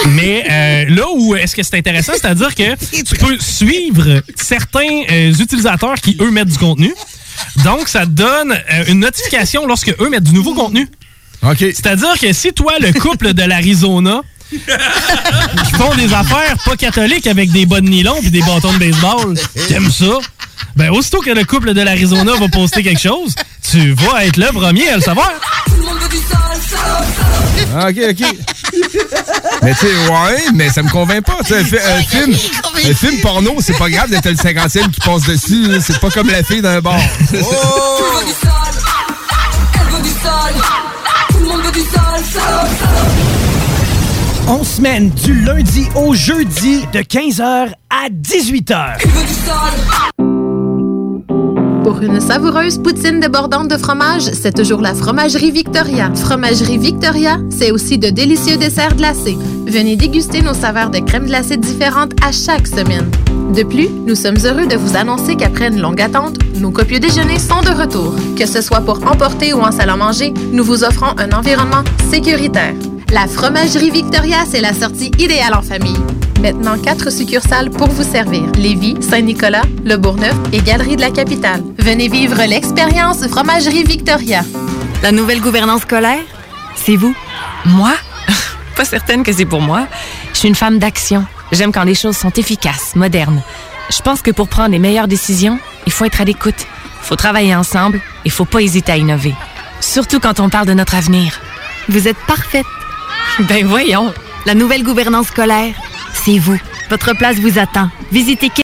Mais euh, là où est-ce que c'est intéressant, c'est-à-dire que tu peux suivre certains euh, utilisateurs qui, eux, mettent du contenu. Donc, ça te donne euh, une notification lorsque eux mettent du nouveau contenu. C'est-à-dire que si toi, le couple de l'Arizona, qui font des affaires pas catholiques avec des bas de nylon et des bâtons de baseball, t'aimes ça? Ben, aussitôt que le couple de l'Arizona va poster quelque chose, tu vas être le premier à le savoir. Ah, ok, ok. mais tu sais, ouais, mais ça me convainc pas. Tu sais, un, fi- un film, un film porno, c'est pas grave d'être le 50e qui passe dessus. C'est pas comme la fille d'un bar. On semaine du lundi au jeudi de 15h à 18h. Pour une savoureuse poutine débordante de fromage, c'est toujours la Fromagerie Victoria. Fromagerie Victoria, c'est aussi de délicieux desserts glacés. Venez déguster nos saveurs de crème glacée différentes à chaque semaine. De plus, nous sommes heureux de vous annoncer qu'après une longue attente, nos copieux déjeuners sont de retour. Que ce soit pour emporter ou en salle à manger, nous vous offrons un environnement sécuritaire. La Fromagerie Victoria, c'est la sortie idéale en famille. Maintenant, quatre succursales pour vous servir. Lévis, Saint-Nicolas, Le Bourgneuf et Galerie de la Capitale. Venez vivre l'expérience Fromagerie Victoria. La nouvelle gouvernance scolaire, c'est vous. Moi? Pas certaine que c'est pour moi. Je suis une femme d'action. J'aime quand les choses sont efficaces, modernes. Je pense que pour prendre les meilleures décisions, il faut être à l'écoute. Il faut travailler ensemble. Il faut pas hésiter à innover. Surtout quand on parle de notre avenir. Vous êtes parfaite. Ben voyons. La nouvelle gouvernance scolaire, c'est vous. Votre place vous attend. Visitez